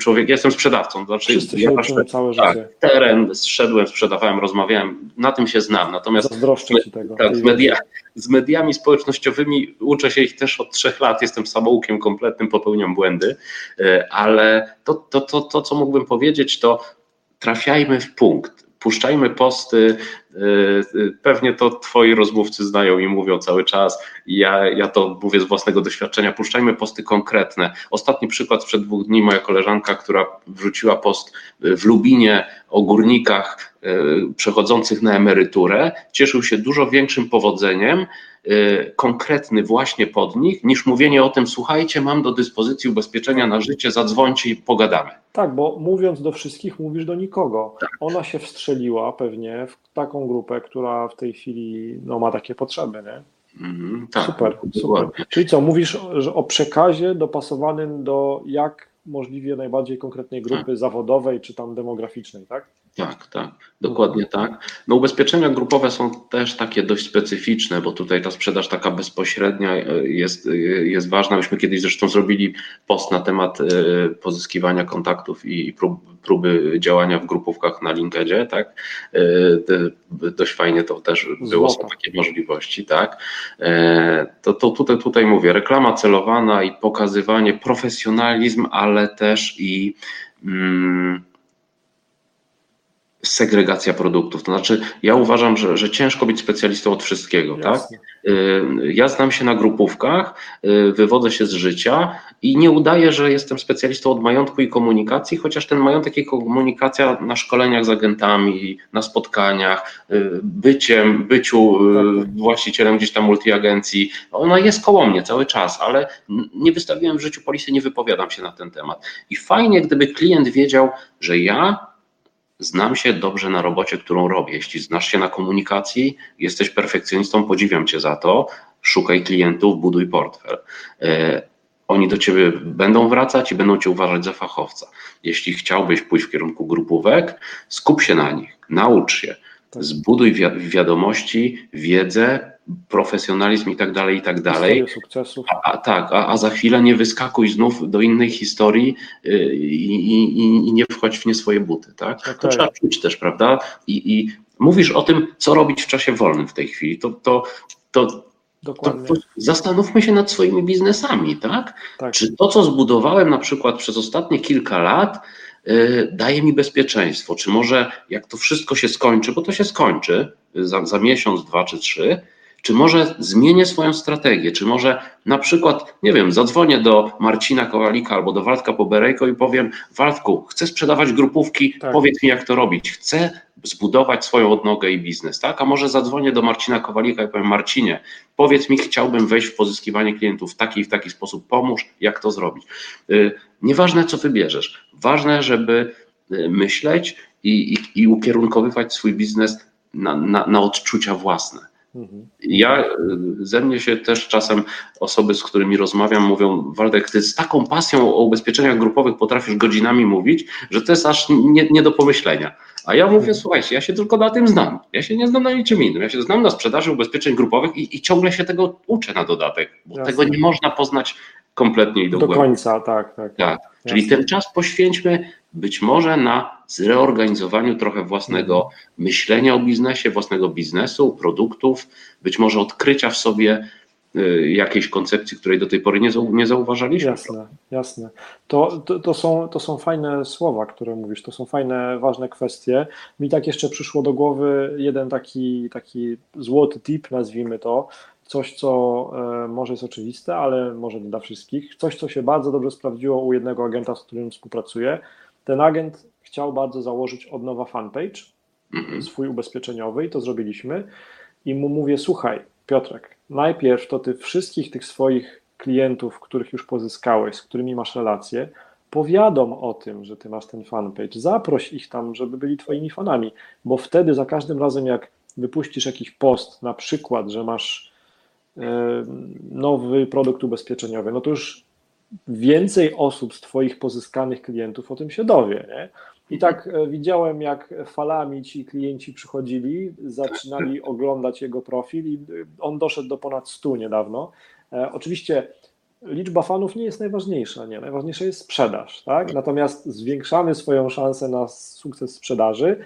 człowiek, ja jestem sprzedawcą, znaczy Wszyscy ja się całe tak, życie. teren, zszedłem, sprzedawałem, rozmawiałem, na tym się znam, natomiast Zazdroszczę ci tego. Tak, z, media, z mediami społecznościowymi uczę się ich też od trzech lat, jestem samoukiem kompletnym, popełniam błędy, e, ale to, to, to, to co mógłbym powiedzieć, to trafiajmy w punkt, puszczajmy posty, y, y, pewnie to twoi rozmówcy znają i mówią cały czas, ja, ja to mówię z własnego doświadczenia, puszczajmy posty konkretne. Ostatni przykład sprzed dwóch dni, moja koleżanka, która wrzuciła post w Lubinie o górnikach y, przechodzących na emeryturę, cieszył się dużo większym powodzeniem, Y, konkretny właśnie pod nich, niż mówienie o tym, słuchajcie, mam do dyspozycji ubezpieczenia na życie, zadzwońcie i pogadamy. Tak, bo mówiąc do wszystkich, mówisz do nikogo. Tak. Ona się wstrzeliła pewnie w taką grupę, która w tej chwili no, ma takie potrzeby, nie? Mm, tak, super, super. Czyli co, mówisz że o przekazie dopasowanym do jak możliwie najbardziej konkretnej grupy tak. zawodowej czy tam demograficznej, tak? Tak, tak, dokładnie tak. No ubezpieczenia grupowe są też takie dość specyficzne, bo tutaj ta sprzedaż taka bezpośrednia e, jest, e, jest ważna. Myśmy kiedyś zresztą zrobili post na temat e, pozyskiwania kontaktów i prób, próby działania w grupówkach na LinkedInie, tak? Dość fajnie to też było, są takie możliwości, tak? To, to tutaj, tutaj mówię, reklama celowana i pokazywanie profesjonalizm, ale też i mm, segregacja produktów. To znaczy, ja uważam, że, że ciężko być specjalistą od wszystkiego. Tak? Y, ja znam się na grupówkach, y, wywodzę się z życia i nie udaję, że jestem specjalistą od majątku i komunikacji, chociaż ten majątek i komunikacja na szkoleniach z agentami, na spotkaniach, y, byciem, byciu tak. właścicielem gdzieś tam multiagencji, ona jest koło mnie cały czas, ale nie wystawiłem w życiu polisy, nie wypowiadam się na ten temat. I fajnie, gdyby klient wiedział, że ja znam się dobrze na robocie, którą robię. Jeśli znasz się na komunikacji, jesteś perfekcjonistą, podziwiam cię za to. Szukaj klientów, buduj portfel. E, oni do ciebie będą wracać i będą cię uważać za fachowca. Jeśli chciałbyś pójść w kierunku grupówek, skup się na nich, naucz się, tak. zbuduj wi wiadomości, wiedzę, profesjonalizm i tak dalej, i tak dalej. sukcesów. A, a, tak, a, a, za chwilę nie wyskakuj znów do innej historii y, i, i, i nie wchodź w nie swoje buty, tak? Okay. To trzeba czuć też, prawda? I, I mówisz o tym, co robić w czasie wolnym w tej chwili. To, to, to Dokładnie. To, to zastanówmy się nad swoimi biznesami, tak? tak? Czy to, co zbudowałem na przykład przez ostatnie kilka lat, yy, daje mi bezpieczeństwo? Czy może jak to wszystko się skończy, bo to się skończy za, za miesiąc, dwa czy trzy, czy może zmienię swoją strategię? Czy może na przykład, nie wiem, zadzwonię do Marcina Kowalika albo do Waldka Poberejko i powiem: Waldku, chcę sprzedawać grupówki, tak. powiedz mi, jak to robić. Chcę zbudować swoją odnogę i biznes, tak? A może zadzwonię do Marcina Kowalika i powiem: Marcinie, powiedz mi, chciałbym wejść w pozyskiwanie klientów w taki i w taki sposób, pomóż, jak to zrobić. Y, nieważne, co wybierzesz, ważne, żeby y, myśleć i, i, i ukierunkowywać swój biznes na, na, na odczucia własne. Ja, ze mnie się też czasem osoby, z którymi rozmawiam, mówią, Waldek, ty z taką pasją o ubezpieczeniach grupowych potrafisz godzinami mówić, że to jest aż nie, nie do pomyślenia. A ja mówię, słuchajcie, ja się tylko na tym znam. Ja się nie znam na niczym innym. Ja się znam na sprzedaży ubezpieczeń grupowych i, i ciągle się tego uczę na dodatek, bo Jasne. tego nie można poznać kompletnie i do, do końca, tak, tak. tak. Czyli ten czas poświęćmy być może na zreorganizowaniu trochę własnego myślenia o biznesie, własnego biznesu, produktów, być może odkrycia w sobie y, jakiejś koncepcji, której do tej pory nie, nie zauważaliśmy. Jasne, jasne. To, to, to, są, to są fajne słowa, które mówisz, to są fajne, ważne kwestie. Mi tak jeszcze przyszło do głowy jeden taki, taki złoty tip, nazwijmy to, coś, co e, może jest oczywiste, ale może nie dla wszystkich, coś, co się bardzo dobrze sprawdziło u jednego agenta, z którym współpracuję. Ten agent chciał bardzo założyć od nowa fanpage, mhm. swój ubezpieczeniowy i to zrobiliśmy. I mu mówię, słuchaj, Piotrek, najpierw to ty wszystkich tych swoich klientów, których już pozyskałeś, z którymi masz relacje, powiadom o tym, że ty masz ten fanpage, zaproś ich tam, żeby byli twoimi fanami, bo wtedy za każdym razem, jak wypuścisz jakiś post, na przykład, że masz nowy produkt ubezpieczeniowy, no to już więcej osób z Twoich pozyskanych klientów o tym się dowie. Nie? I tak e, widziałem, jak falami ci klienci przychodzili, zaczynali oglądać jego profil i on doszedł do ponad 100 niedawno. E, oczywiście liczba fanów nie jest najważniejsza, nie? Najważniejsza jest sprzedaż, tak? Natomiast zwiększamy swoją szansę na sukces sprzedaży,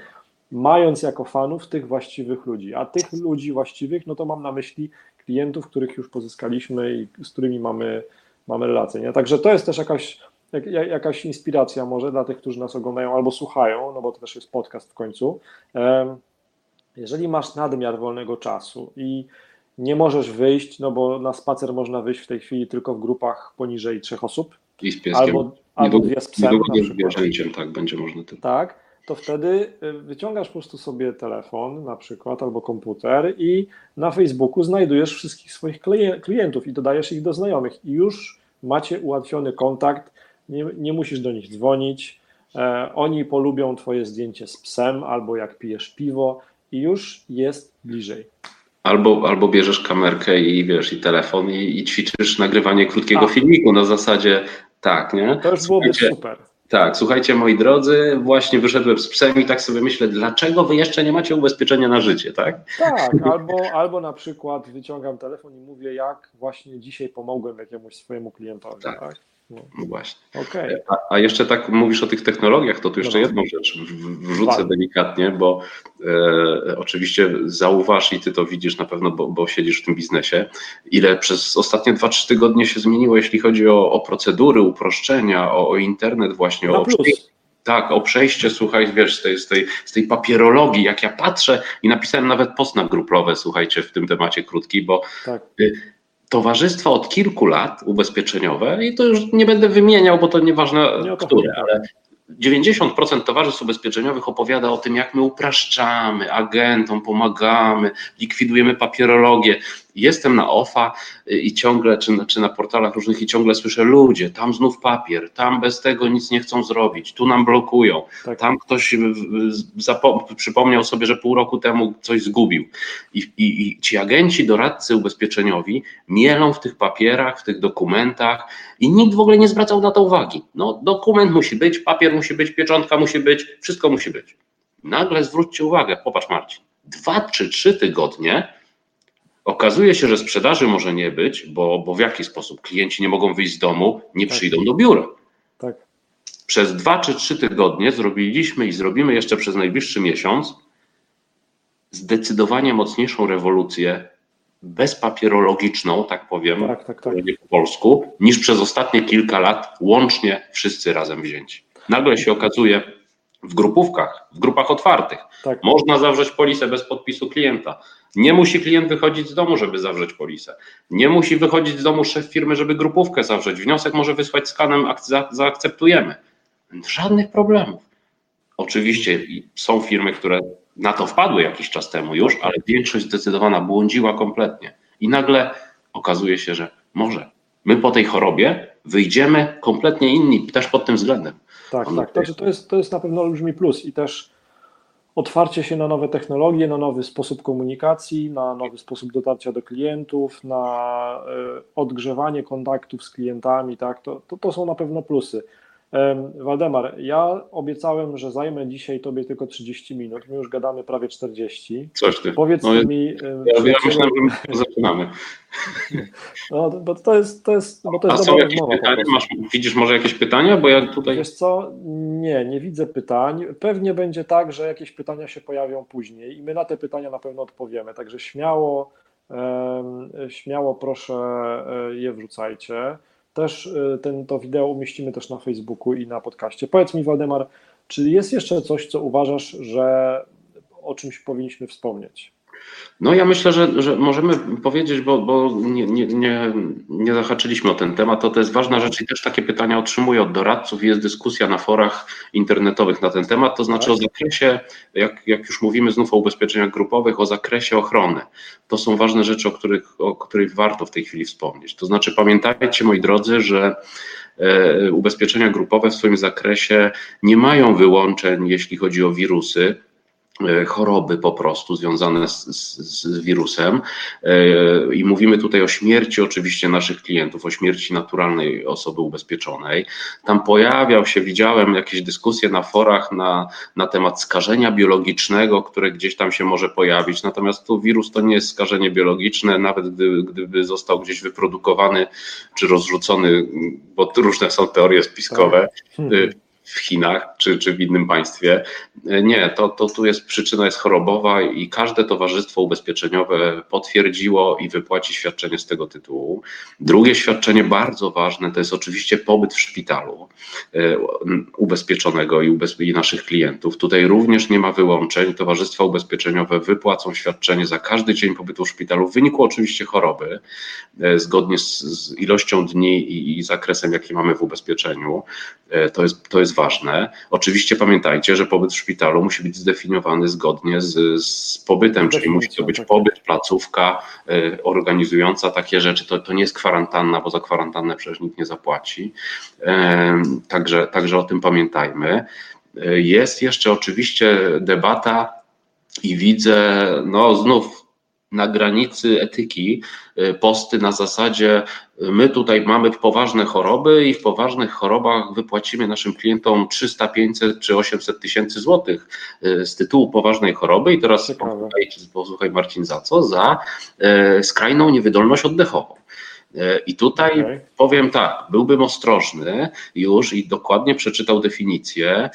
mając jako fanów tych właściwych ludzi. A tych ludzi właściwych, no to mam na myśli klientów, których już pozyskaliśmy i z którymi mamy, mamy relacje. Nie? Także to jest też jakaś, jak, jakaś inspiracja może dla tych, którzy nas oglądają albo słuchają, no bo to też jest podcast w końcu. Jeżeli masz nadmiar wolnego czasu i nie możesz wyjść, no bo na spacer można wyjść w tej chwili tylko w grupach poniżej trzech osób. I z pieskiem. Albo, albo dwie z psem. Niedługo z tak, będzie można tylko. Tak, to wtedy y, wyciągasz po prostu sobie telefon na przykład albo komputer i na Facebooku znajdujesz wszystkich swoich klientów i dodajesz ich do znajomych i już macie ułatwiony kontakt, nie, nie musisz do nich dzwonić, e, oni polubią twoje zdjęcie z psem albo jak pijesz piwo i już jest bliżej. Albo, albo bierzesz kamerkę i wiesz, i telefon i, i ćwiczysz nagrywanie krótkiego A. filmiku na zasadzie tak, nie? To już byłoby Słuchajcie, super. Tak, słuchajcie moi drodzy, właśnie wyszedłem z psem i tak sobie myślę, dlaczego wy jeszcze nie macie ubezpieczenia na życie, tak? Tak, albo, albo na przykład wyciągam telefon i mówię, jak właśnie dzisiaj pomogłem jakiemuś swojemu klientowi, tak? tak? No, no właśnie. Okay. A, a, jeszcze tak mówisz o tych technologiach, to tu jeszcze no jedną rzecz wrzucę delikatnie, bo e, oczywiście zauważ i ty to widzisz na pewno, bo, bo, siedzisz w tym biznesie, ile przez ostatnie 2-3 tygodnie się zmieniło, jeśli chodzi o, o procedury, uproszczenia, o, o internet właśnie, o tak, o przejście, słuchaj, wiesz, z tej, z, tej, z tej papierologii, jak ja patrzę i napisałem nawet post na grupowe, słuchajcie, w tym temacie krótki, bo tak. Y, towarzystwa od kilku lat ubezpieczeniowe i to już nie będę wymieniał, bo to nieważne nie które, ale 90% towarzystw ubezpieczeniowych opowiada o tym, jak my upraszczamy, agentom pomagamy, likwidujemy papierologię. Jestem na OFA i ciągle, czy, czy na portalach różnych, i ciągle słyszę ludzie, tam znów papier, tam bez tego nic nie chcą zrobić, tu nam blokują, tak. tam ktoś przypomniał sobie, że pół roku temu coś zgubił. I, i, I ci agenci, doradcy ubezpieczeniowi mielą w tych papierach, w tych dokumentach i nikt w ogóle nie zwracał na to uwagi. No, dokument musi być, papier musi być, pieczątka musi być, wszystko musi być. Nagle zwróćcie uwagę, popatrz Marcin, dwa czy trzy tygodnie Okazuje się, że sprzedaży może nie być, bo, bo w jaki sposób? Klienci nie mogą wyjść z domu, nie tak. przyjdą do biura. Tak. Przez dwa czy trzy tygodnie zrobiliśmy i zrobimy jeszcze przez najbliższy miesiąc zdecydowanie mocniejszą rewolucję bezpapierologiczną, tak powiem, tak, tak, tak. po polsku, niż przez ostatnie kilka lat łącznie wszyscy razem wzięci. Nagle się okazuje, w grupówkach, w grupach otwartych. Tak. Można zawrzeć polisę bez podpisu klienta. Nie musi klient wychodzić z domu, żeby zawrzeć polisę. Nie musi wychodzić z domu szef firmy, żeby grupówkę zawrzeć. Wniosek może wysłać skanem, zaakceptujemy. Żadnych problemów. Oczywiście są firmy, które na to wpadły jakiś czas temu już, ale większość zdecydowana błądziła kompletnie. I nagle okazuje się, że może my po tej chorobie wyjdziemy kompletnie inni, też pod tym względem. Tak, tak. Także to jest, to jest na pewno olbrzymi plus i też otwarcie się na nowe technologie, na nowy sposób komunikacji, na nowy sposób dotarcia do klientów, na e, odgrzewanie kontaktów z klientami, tak, to, to, to są na pewno plusy. Waldemar, ja obiecałem, że zajmę dzisiaj Tobie tylko 30 minut. My już gadamy prawie 40. Coś ty. Powiedz no, mi. Ja, ja myślałem, że zaczynamy. No, bo to jest, to jest, bo to jest A są jakieś rozmowa, pytania? Masz, widzisz może jakieś pytania? Bo ja tutaj. Wiesz co? Nie, nie widzę pytań. Pewnie będzie tak, że jakieś pytania się pojawią później i my na te pytania na pewno odpowiemy. Także śmiało, śmiało proszę e, je wrzucajcie. Też y, ten, to wideo umieścimy też na Facebooku i na podcaście. Powiedz mi, Waldemar, czy jest jeszcze coś, co uważasz, że o czymś powinniśmy wspomnieć? No ja myślę, że, że możemy powiedzieć, bo, bo nie, nie, nie, nie zahaczyliśmy o ten temat, to to jest ważna rzecz i też takie pytania otrzymuję od doradców jest dyskusja na forach internetowych na ten temat, to znaczy o zakresie, jak, jak już mówimy znów o ubezpieczeniach grupowych, o zakresie ochrony. To są ważne rzeczy, o których, o których warto w tej chwili wspomnieć. To znaczy pamiętajcie moi drodzy, że e, ubezpieczenia grupowe w swoim zakresie nie mają wyłączeń, jeśli chodzi o wirusy, choroby po prostu związane z, z, z, wirusem. E, I mówimy tutaj o śmierci oczywiście naszych klientów, o śmierci naturalnej osoby ubezpieczonej. Tam pojawiał się, widziałem jakieś dyskusje na forach na, na temat skażenia biologicznego, które gdzieś tam się może pojawić. Natomiast tu wirus to nie jest skażenie biologiczne, nawet gdy, gdyby został gdzieś wyprodukowany czy rozrzucony, bo różne są teorie spiskowe. Tak. Hmm w Chinach czy, czy w innym państwie. Nie, to, to tu jest przyczyna jest chorobowa i każde towarzystwo ubezpieczeniowe potwierdziło i wypłaci świadczenie z tego tytułu. Drugie świadczenie bardzo ważne to jest oczywiście pobyt w szpitalu e, ubezpieczonego i, ubezpie i naszych klientów. Tutaj również nie ma wyłączeń. Towarzystwa ubezpieczeniowe wypłacą świadczenie za każdy dzień pobytu w szpitalu w wyniku oczywiście choroby, e, zgodnie z, z ilością dni i, i zakresem, jaki mamy w ubezpieczeniu. E, to jest, to jest ważne. Oczywiście pamiętajcie, że pobyt w szpitalu musi być zdefiniowany zgodnie z, z pobytem, czyli musi to być tak. pobyt, placówka y, organizująca takie rzeczy. To, to nie jest kwarantanna, bo za kwarantannę przecież nikt nie zapłaci. Także, także o tym pamiętajmy. Y, jest jeszcze oczywiście debata i widzę, no znów na granicy etyki y, posty na zasadzie y, my tutaj mamy poważne choroby i w poważnych chorobach wypłacimy naszym klientom 300, 500 czy 800 tysięcy złotych y, z tytułu poważnej choroby i teraz posłuchaj, posłuchaj Marcin za co? Za skrajną niewydolność oddechową. I tutaj okay. powiem tak, byłbym ostrożny już i dokładnie przeczytał definicję.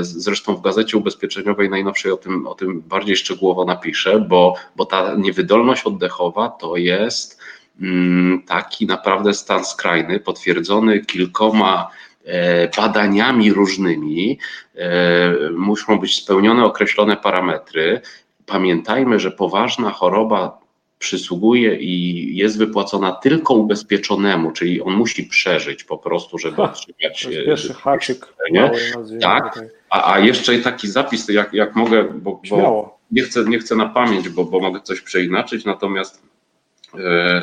Zresztą w gazecie ubezpieczeniowej najnowszej o tym, o tym bardziej szczegółowo napiszę, bo, bo ta niewydolność oddechowa to jest mm, taki naprawdę stan skrajny, potwierdzony kilkoma e, badaniami różnymi. E, muszą być spełnione określone parametry. Pamiętajmy, że poważna choroba przysługuje i jest wypłacona tylko ubezpieczonemu, czyli on musi przeżyć po prostu, żeby ha, otrzymać. To jest pierwszy haczyk. Tak. A, a jeszcze taki zapis, jak, jak mogę, bo, bo nie, chcę, nie chcę na pamięć, bo, bo mogę coś przeinaczyć, natomiast e,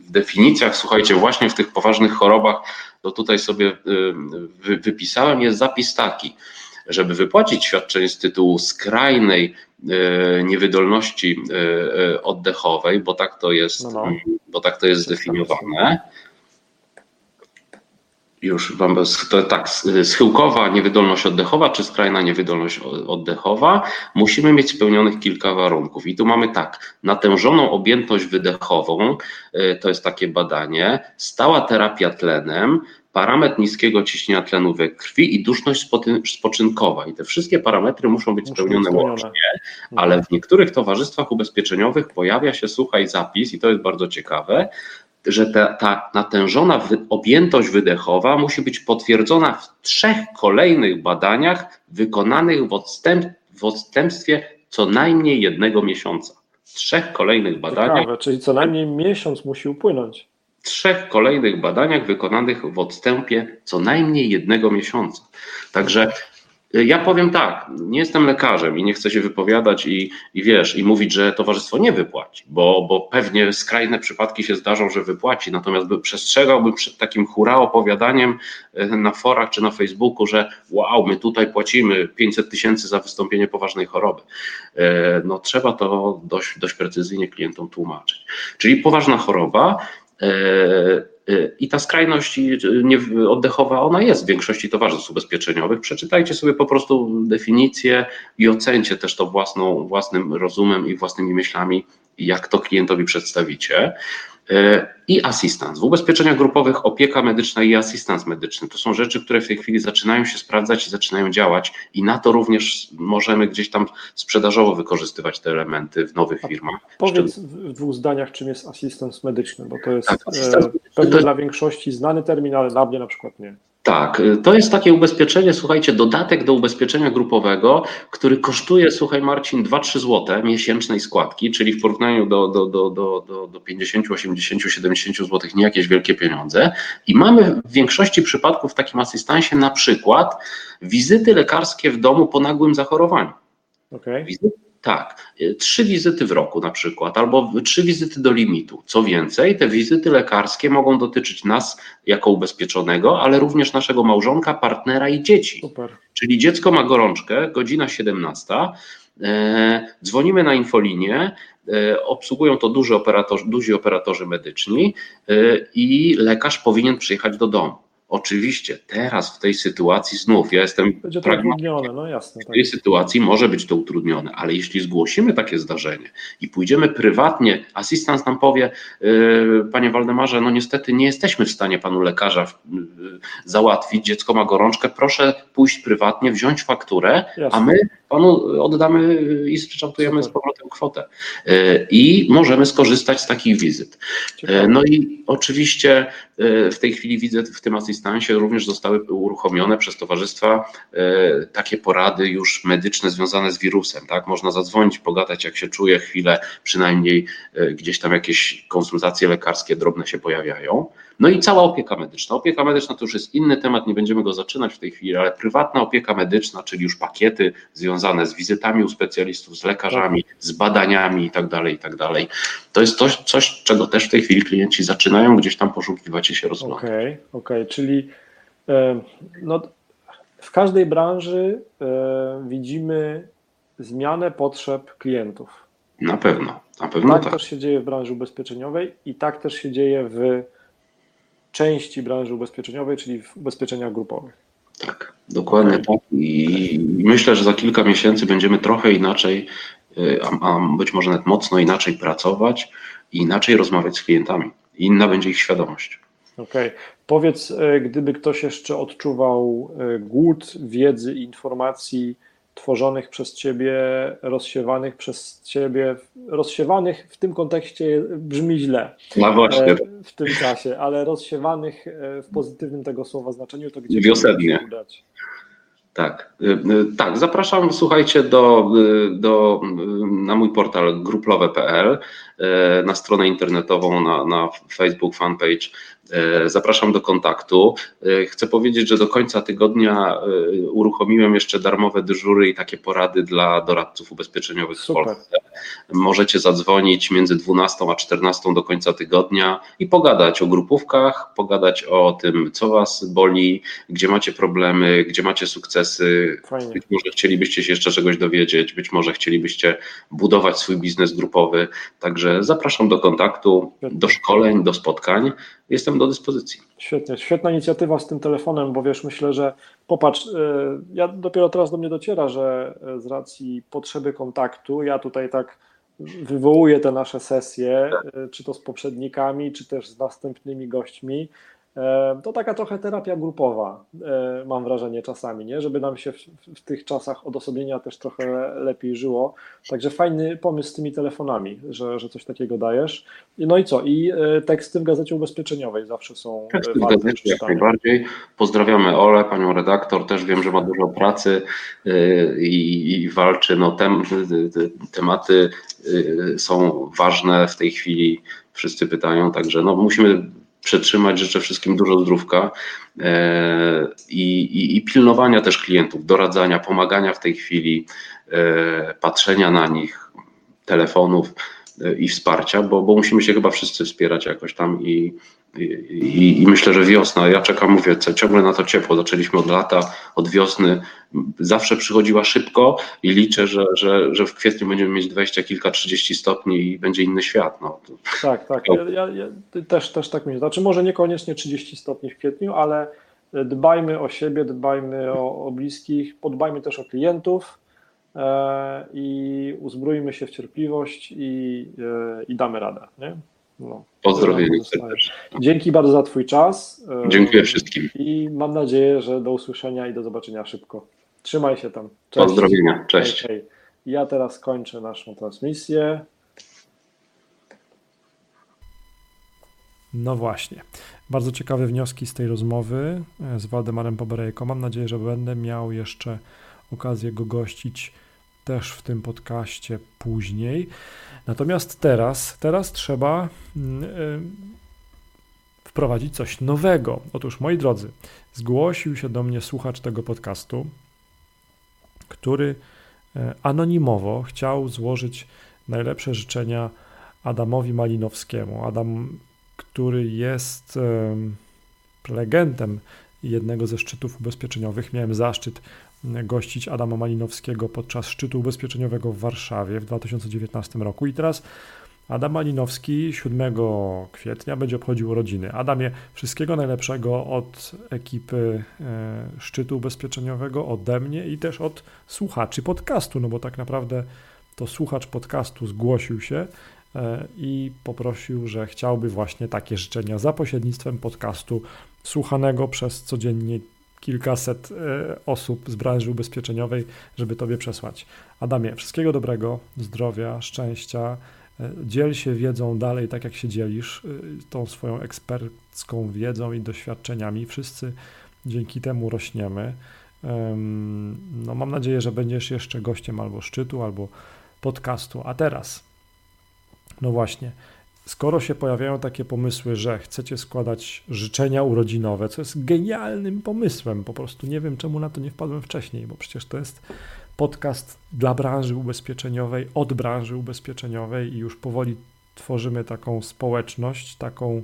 w definicjach, słuchajcie, właśnie w tych poważnych chorobach, to tutaj sobie e, wypisałem, jest zapis taki, żeby wypłacić świadczenie z tytułu skrajnej e, niewydolności e, e, oddechowej, bo tak to jest, no, no. bo tak to jest zdefiniowane. Już wam to tak, schyłkowa niewydolność oddechowa czy skrajna niewydolność oddechowa, musimy mieć spełnionych kilka warunków. I tu mamy tak, natężoną objętość wydechową, to jest takie badanie, stała terapia tlenem, parametr niskiego ciśnienia tlenu we krwi i duszność spoczynkowa. I te wszystkie parametry muszą być muszą spełnione, łącznie, ale w niektórych towarzystwach ubezpieczeniowych pojawia się, słuchaj, zapis, i to jest bardzo ciekawe, że ta, ta natężona objętość wydechowa musi być potwierdzona w trzech kolejnych badaniach wykonanych w, odstęp, w odstępstwie co najmniej jednego miesiąca. Trzech kolejnych badaniach. Ciekawe, czyli co najmniej miesiąc musi upłynąć trzech kolejnych badaniach wykonanych w odstępie co najmniej jednego miesiąca. Także y, ja powiem tak, nie jestem lekarzem i nie chcę się wypowiadać i, i wiesz, i mówić, że towarzystwo nie wypłaci, bo, bo pewnie skrajne przypadki się zdarzą, że wypłaci, natomiast by przestrzegałbym przed takim hura opowiadaniem y, na forach czy na Facebooku, że wow, my tutaj płacimy 500 tysięcy za wystąpienie poważnej choroby. Y, no trzeba to dość, dość precyzyjnie klientom tłumaczyć. Czyli poważna choroba, I ta skrajność oddechowa, ona jest w większości towarzystw ubezpieczeniowych. Przeczytajcie sobie po prostu definicję i ocencie też to własną, własnym rozumem i własnymi myślami, jak to klientowi przedstawicie. E, i asystans. W ubezpieczeniach grupowych opieka medyczna i asystans medyczny to są rzeczy, które w tej chwili zaczynają się sprawdzać i zaczynają działać i na to również możemy gdzieś tam sprzedażowo wykorzystywać te elementy w nowych firmach. Powiedz w dwóch zdaniach, czym jest asystans medyczny, bo to jest tak, e, pewnie dla większości znany termin, ale dla mnie na przykład nie. Tak, to jest takie ubezpieczenie, słuchajcie, dodatek do ubezpieczenia grupowego, który kosztuje, słuchaj Marcin, 2-3 zł miesięcznej składki, czyli w porównaniu do, do, do, do, do, do 50, 80, 70 zł nie jakieś wielkie pieniądze. I mamy w większości przypadków w takim asystansie na przykład wizyty lekarskie w domu po nagłym zachorowaniu. Okay. Tak, y, trzy wizyty w roku na przykład, albo trzy wizyty do limitu. Co więcej, te wizyty lekarskie mogą dotyczyć nas jako ubezpieczonego, ale również naszego małżonka, partnera i dzieci. Super. Czyli dziecko ma gorączkę, godzina 17, e, dzwonimy na infolinię, e, obsługują to duży operatorzy, duzi operatorzy medyczni e, i lekarz powinien przyjechać do domu. Oczywiście teraz w tej sytuacji znów ja jestem Będzie to utrudnione, no jasne. W tej tak. sytuacji może być to utrudnione, ale jeśli zgłosimy takie zdarzenie i pójdziemy prywatnie, asystent nam powie, yy, panie Waldemarze, no niestety nie jesteśmy w stanie panu lekarza yy, załatwić, dziecko ma gorączkę, proszę pójść prywatnie, wziąć fakturę, jasne. a my panu oddamy i zryczałtujemy z powrotem kwotę. Yy, I możemy skorzystać z takich wizyt. Ciekawe. No i oczywiście w tej chwili widzę w tym asystencie dystansie również zostały uruchomione przez towarzystwa e, takie porady już medyczne związane z wirusem. Tak? Można zadzwonić, pogadać, jak się czuje, chwilę przynajmniej e, gdzieś tam jakieś konsultacje lekarskie drobne się pojawiają. No i cała opieka medyczna. Opieka medyczna to już jest inny temat, nie będziemy go zaczynać w tej chwili, ale prywatna opieka medyczna, czyli już pakiety związane z wizytami u specjalistów, z lekarzami, z badaniami itd., tak itd. Tak to jest coś, coś, czego też w tej chwili klienci zaczynają gdzieś tam poszukiwać i się rozglądać. Okej, okay, okej, okay. czyli no, w każdej branży widzimy zmianę potrzeb klientów. Na pewno, na pewno tak. Tak też się dzieje w branży ubezpieczeniowej i tak też się dzieje w części branży ubezpieczeniowej, czyli w ubezpieczeniach grupowych. Tak, dokładnie tak. I myślę, że za kilka miesięcy będziemy trochę inaczej, y, a, być może nawet mocno inaczej pracować i inaczej rozmawiać z klientami. Inna będzie ich świadomość. Okej. Okay. Powiedz, y, gdyby ktoś jeszcze odczuwał y, głód wiedzy i informacji, tworzonych przez ciebie, rozsiewanych przez ciebie, rozsiewanych w tym kontekście brzmi źle. No właśnie. E, w tym czasie, ale rozsiewanych e, w pozytywnym tego słowa znaczeniu, to gdzie Wiosennie. udać? Tak, e, tak. Zapraszam, słuchajcie, do, do, na mój portal gruplowe.pl, na stronę internetową, na, na Facebook fanpage zapraszam do kontaktu. E, chcę powiedzieć, że do końca tygodnia e, uruchomiłem jeszcze darmowe dyżury i takie porady dla doradców ubezpieczeniowych Super. w Polsce. Możecie zadzwonić między 12 a 14 do końca tygodnia i pogadać o grupówkach, pogadać o tym, co Was boli, gdzie macie problemy, gdzie macie sukcesy. Fajnie. Być może chcielibyście się jeszcze czegoś dowiedzieć, być może chcielibyście budować swój biznes grupowy. Także zapraszam do kontaktu, do szkoleń, do spotkań. Jestem do dyspozycji. Świetnie, świetna inicjatywa z tym telefonem, bo wiesz, myślę, że popatrz, e, ja dopiero teraz do mnie dociera, że e, z racji potrzeby kontaktu, ja tutaj tak wywołuję te nasze sesje, e, czy to z poprzednikami, czy też z następnymi gośćmi, to taka trochę terapia grupowa, e, mam wrażenie czasami, nie? żeby nam się w, w, tych czasach odosobnienia też trochę lepiej żyło. Także fajny pomysł z tymi telefonami, że, że coś takiego dajesz. No i co? I e, teksty w gazecie ubezpieczeniowej zawsze są teksty w gazecie jak najbardziej. Pozdrawiamy Ole, panią redaktor, też wiem, że ma dużo pracy i, i walczy. No, tem, tematy są ważne w tej chwili, wszyscy pytają, także no, musimy przetrzymać. Życzę wszystkim dużo zdrówka e, i, i, i pilnowania też klientów, doradzania, pomagania w tej chwili, e, patrzenia na nich, telefonów e, i wsparcia, bo, bo musimy się chyba wszyscy wspierać jakoś tam i, i, I, myślę, że wiosna, ja czekam, mówię, ciągle na to ciepło. Zaczęliśmy od lata, od wiosny. Zawsze przychodziła szybko i liczę, że, że, że w kwietniu będziemy mieć 20, kilka, 30 stopni i będzie inny świat. No. Tak, tak. Ja, ja, ja też, też tak myślę. Znaczy, może niekoniecznie 30 stopni w kwietniu, ale dbajmy o siebie, dbajmy o, o bliskich, podbajmy też o klientów e, i uzbrójmy się w cierpliwość i, e, i damy radę. Nie? No. Pozdrowienia Dzięki bardzo za Twój czas. Dziękuję wszystkim. I mam nadzieję, że do usłyszenia i do zobaczenia szybko. Trzymaj się tam. Cześć. Pozdrowienia. Cześć. Hej, hej. Ja teraz kończę naszą transmisję. No właśnie. Bardzo ciekawe wnioski z tej rozmowy e, z Waldemarem Poberejko. Mam nadzieję, że będę miał jeszcze okazję go gościć też w tym podcaście później. Natomiast teraz, teraz trzeba mm, e, wprowadzić coś nowego. Otóż, moi drodzy, zgłosił się do mnie słuchacz tego podcastu, który e, anonimowo chciał złożyć najlepsze życzenia Adamowi Malinowskiemu. Adam, który jest prelegentem jednego ze szczytów ubezpieczeniowych. Miałem zaszczyt gościć Adama Malinowskiego podczas szczytu ubezpieczeniowego w Warszawie w 2019 roku. I teraz Adam Malinowski 7 kwietnia będzie obchodził urodziny. Adamie, wszystkiego najlepszego od ekipy e, szczytu ubezpieczeniowego, ode mnie i też od słuchaczy podcastu, no bo tak naprawdę to słuchacz podcastu zgłosił się e, i poprosił, że chciałby właśnie takie życzenia za pośrednictwem podcastu słuchanego przez codziennie kilkaset e, osób z branży ubezpieczeniowej, żeby Tobie przesłać. Adamie, wszystkiego dobrego, zdrowia, szczęścia, E, dziel się wiedzą dalej, tak jak się dzielisz, e, tą swoją ekspercką wiedzą i doświadczeniami. Wszyscy dzięki temu rośniemy. No, mam nadzieję, że będziesz jeszcze gościem albo szczytu, albo podcastu. A teraz, no właśnie, skoro się pojawiają takie pomysły, że chcecie składać życzenia urodzinowe, co jest genialnym pomysłem, po prostu nie wiem, czemu na to nie wpadłem wcześniej, bo przecież to jest podcast dla branży ubezpieczeniowej, od branży ubezpieczeniowej i już powoli tworzymy taką społeczność, taką,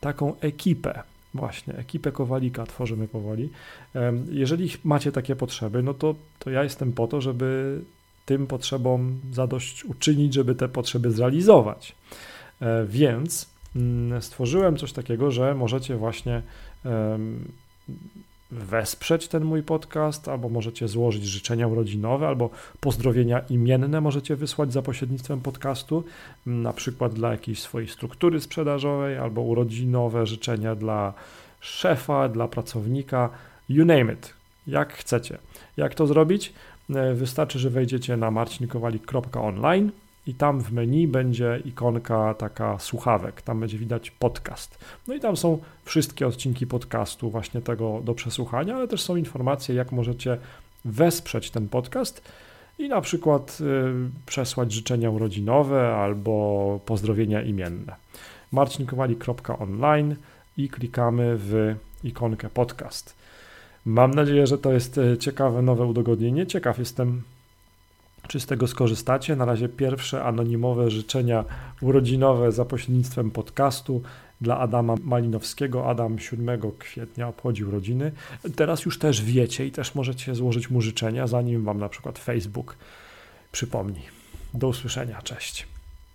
taką ekipę. Właśnie, ekipę Kowalika tworzymy powoli. Jeżeli macie takie potrzeby, no to, to ja jestem po to, żeby tym potrzebom zadość uczynić, żeby te potrzeby zrealizować. E, więc mm, stworzyłem coś takiego, że możecie właśnie wesprzeć ten mój podcast, albo możecie złożyć życzenia urodzinowe, albo pozdrowienia imienne możecie wysłać za pośrednictwem podcastu, na przykład dla jakiejś swojej struktury sprzedażowej, albo urodzinowe życzenia dla szefa, dla pracownika, you name it, jak chcecie. Jak to zrobić? E, wystarczy, że wejdziecie na marcinkowalik.online i tam w menu będzie ikonka taka słuchawek, tam będzie widać podcast. No i tam są wszystkie odcinki podcastu właśnie tego do przesłuchania, ale też są informacje, jak możecie wesprzeć ten podcast i na przykład y, przesłać życzenia urodzinowe albo pozdrowienia imienne. marcinkowali.online i klikamy w ikonkę podcast. Mam nadzieję, że to jest y, ciekawe nowe udogodnienie. Ciekaw jestem, czy z tego skorzystacie? Na razie pierwsze anonimowe życzenia urodzinowe za pośrednictwem podcastu dla Adama Malinowskiego. Adam 7 kwietnia obchodził rodziny. Teraz już też wiecie i też możecie złożyć mu życzenia, zanim wam na przykład Facebook przypomni. Do usłyszenia, cześć.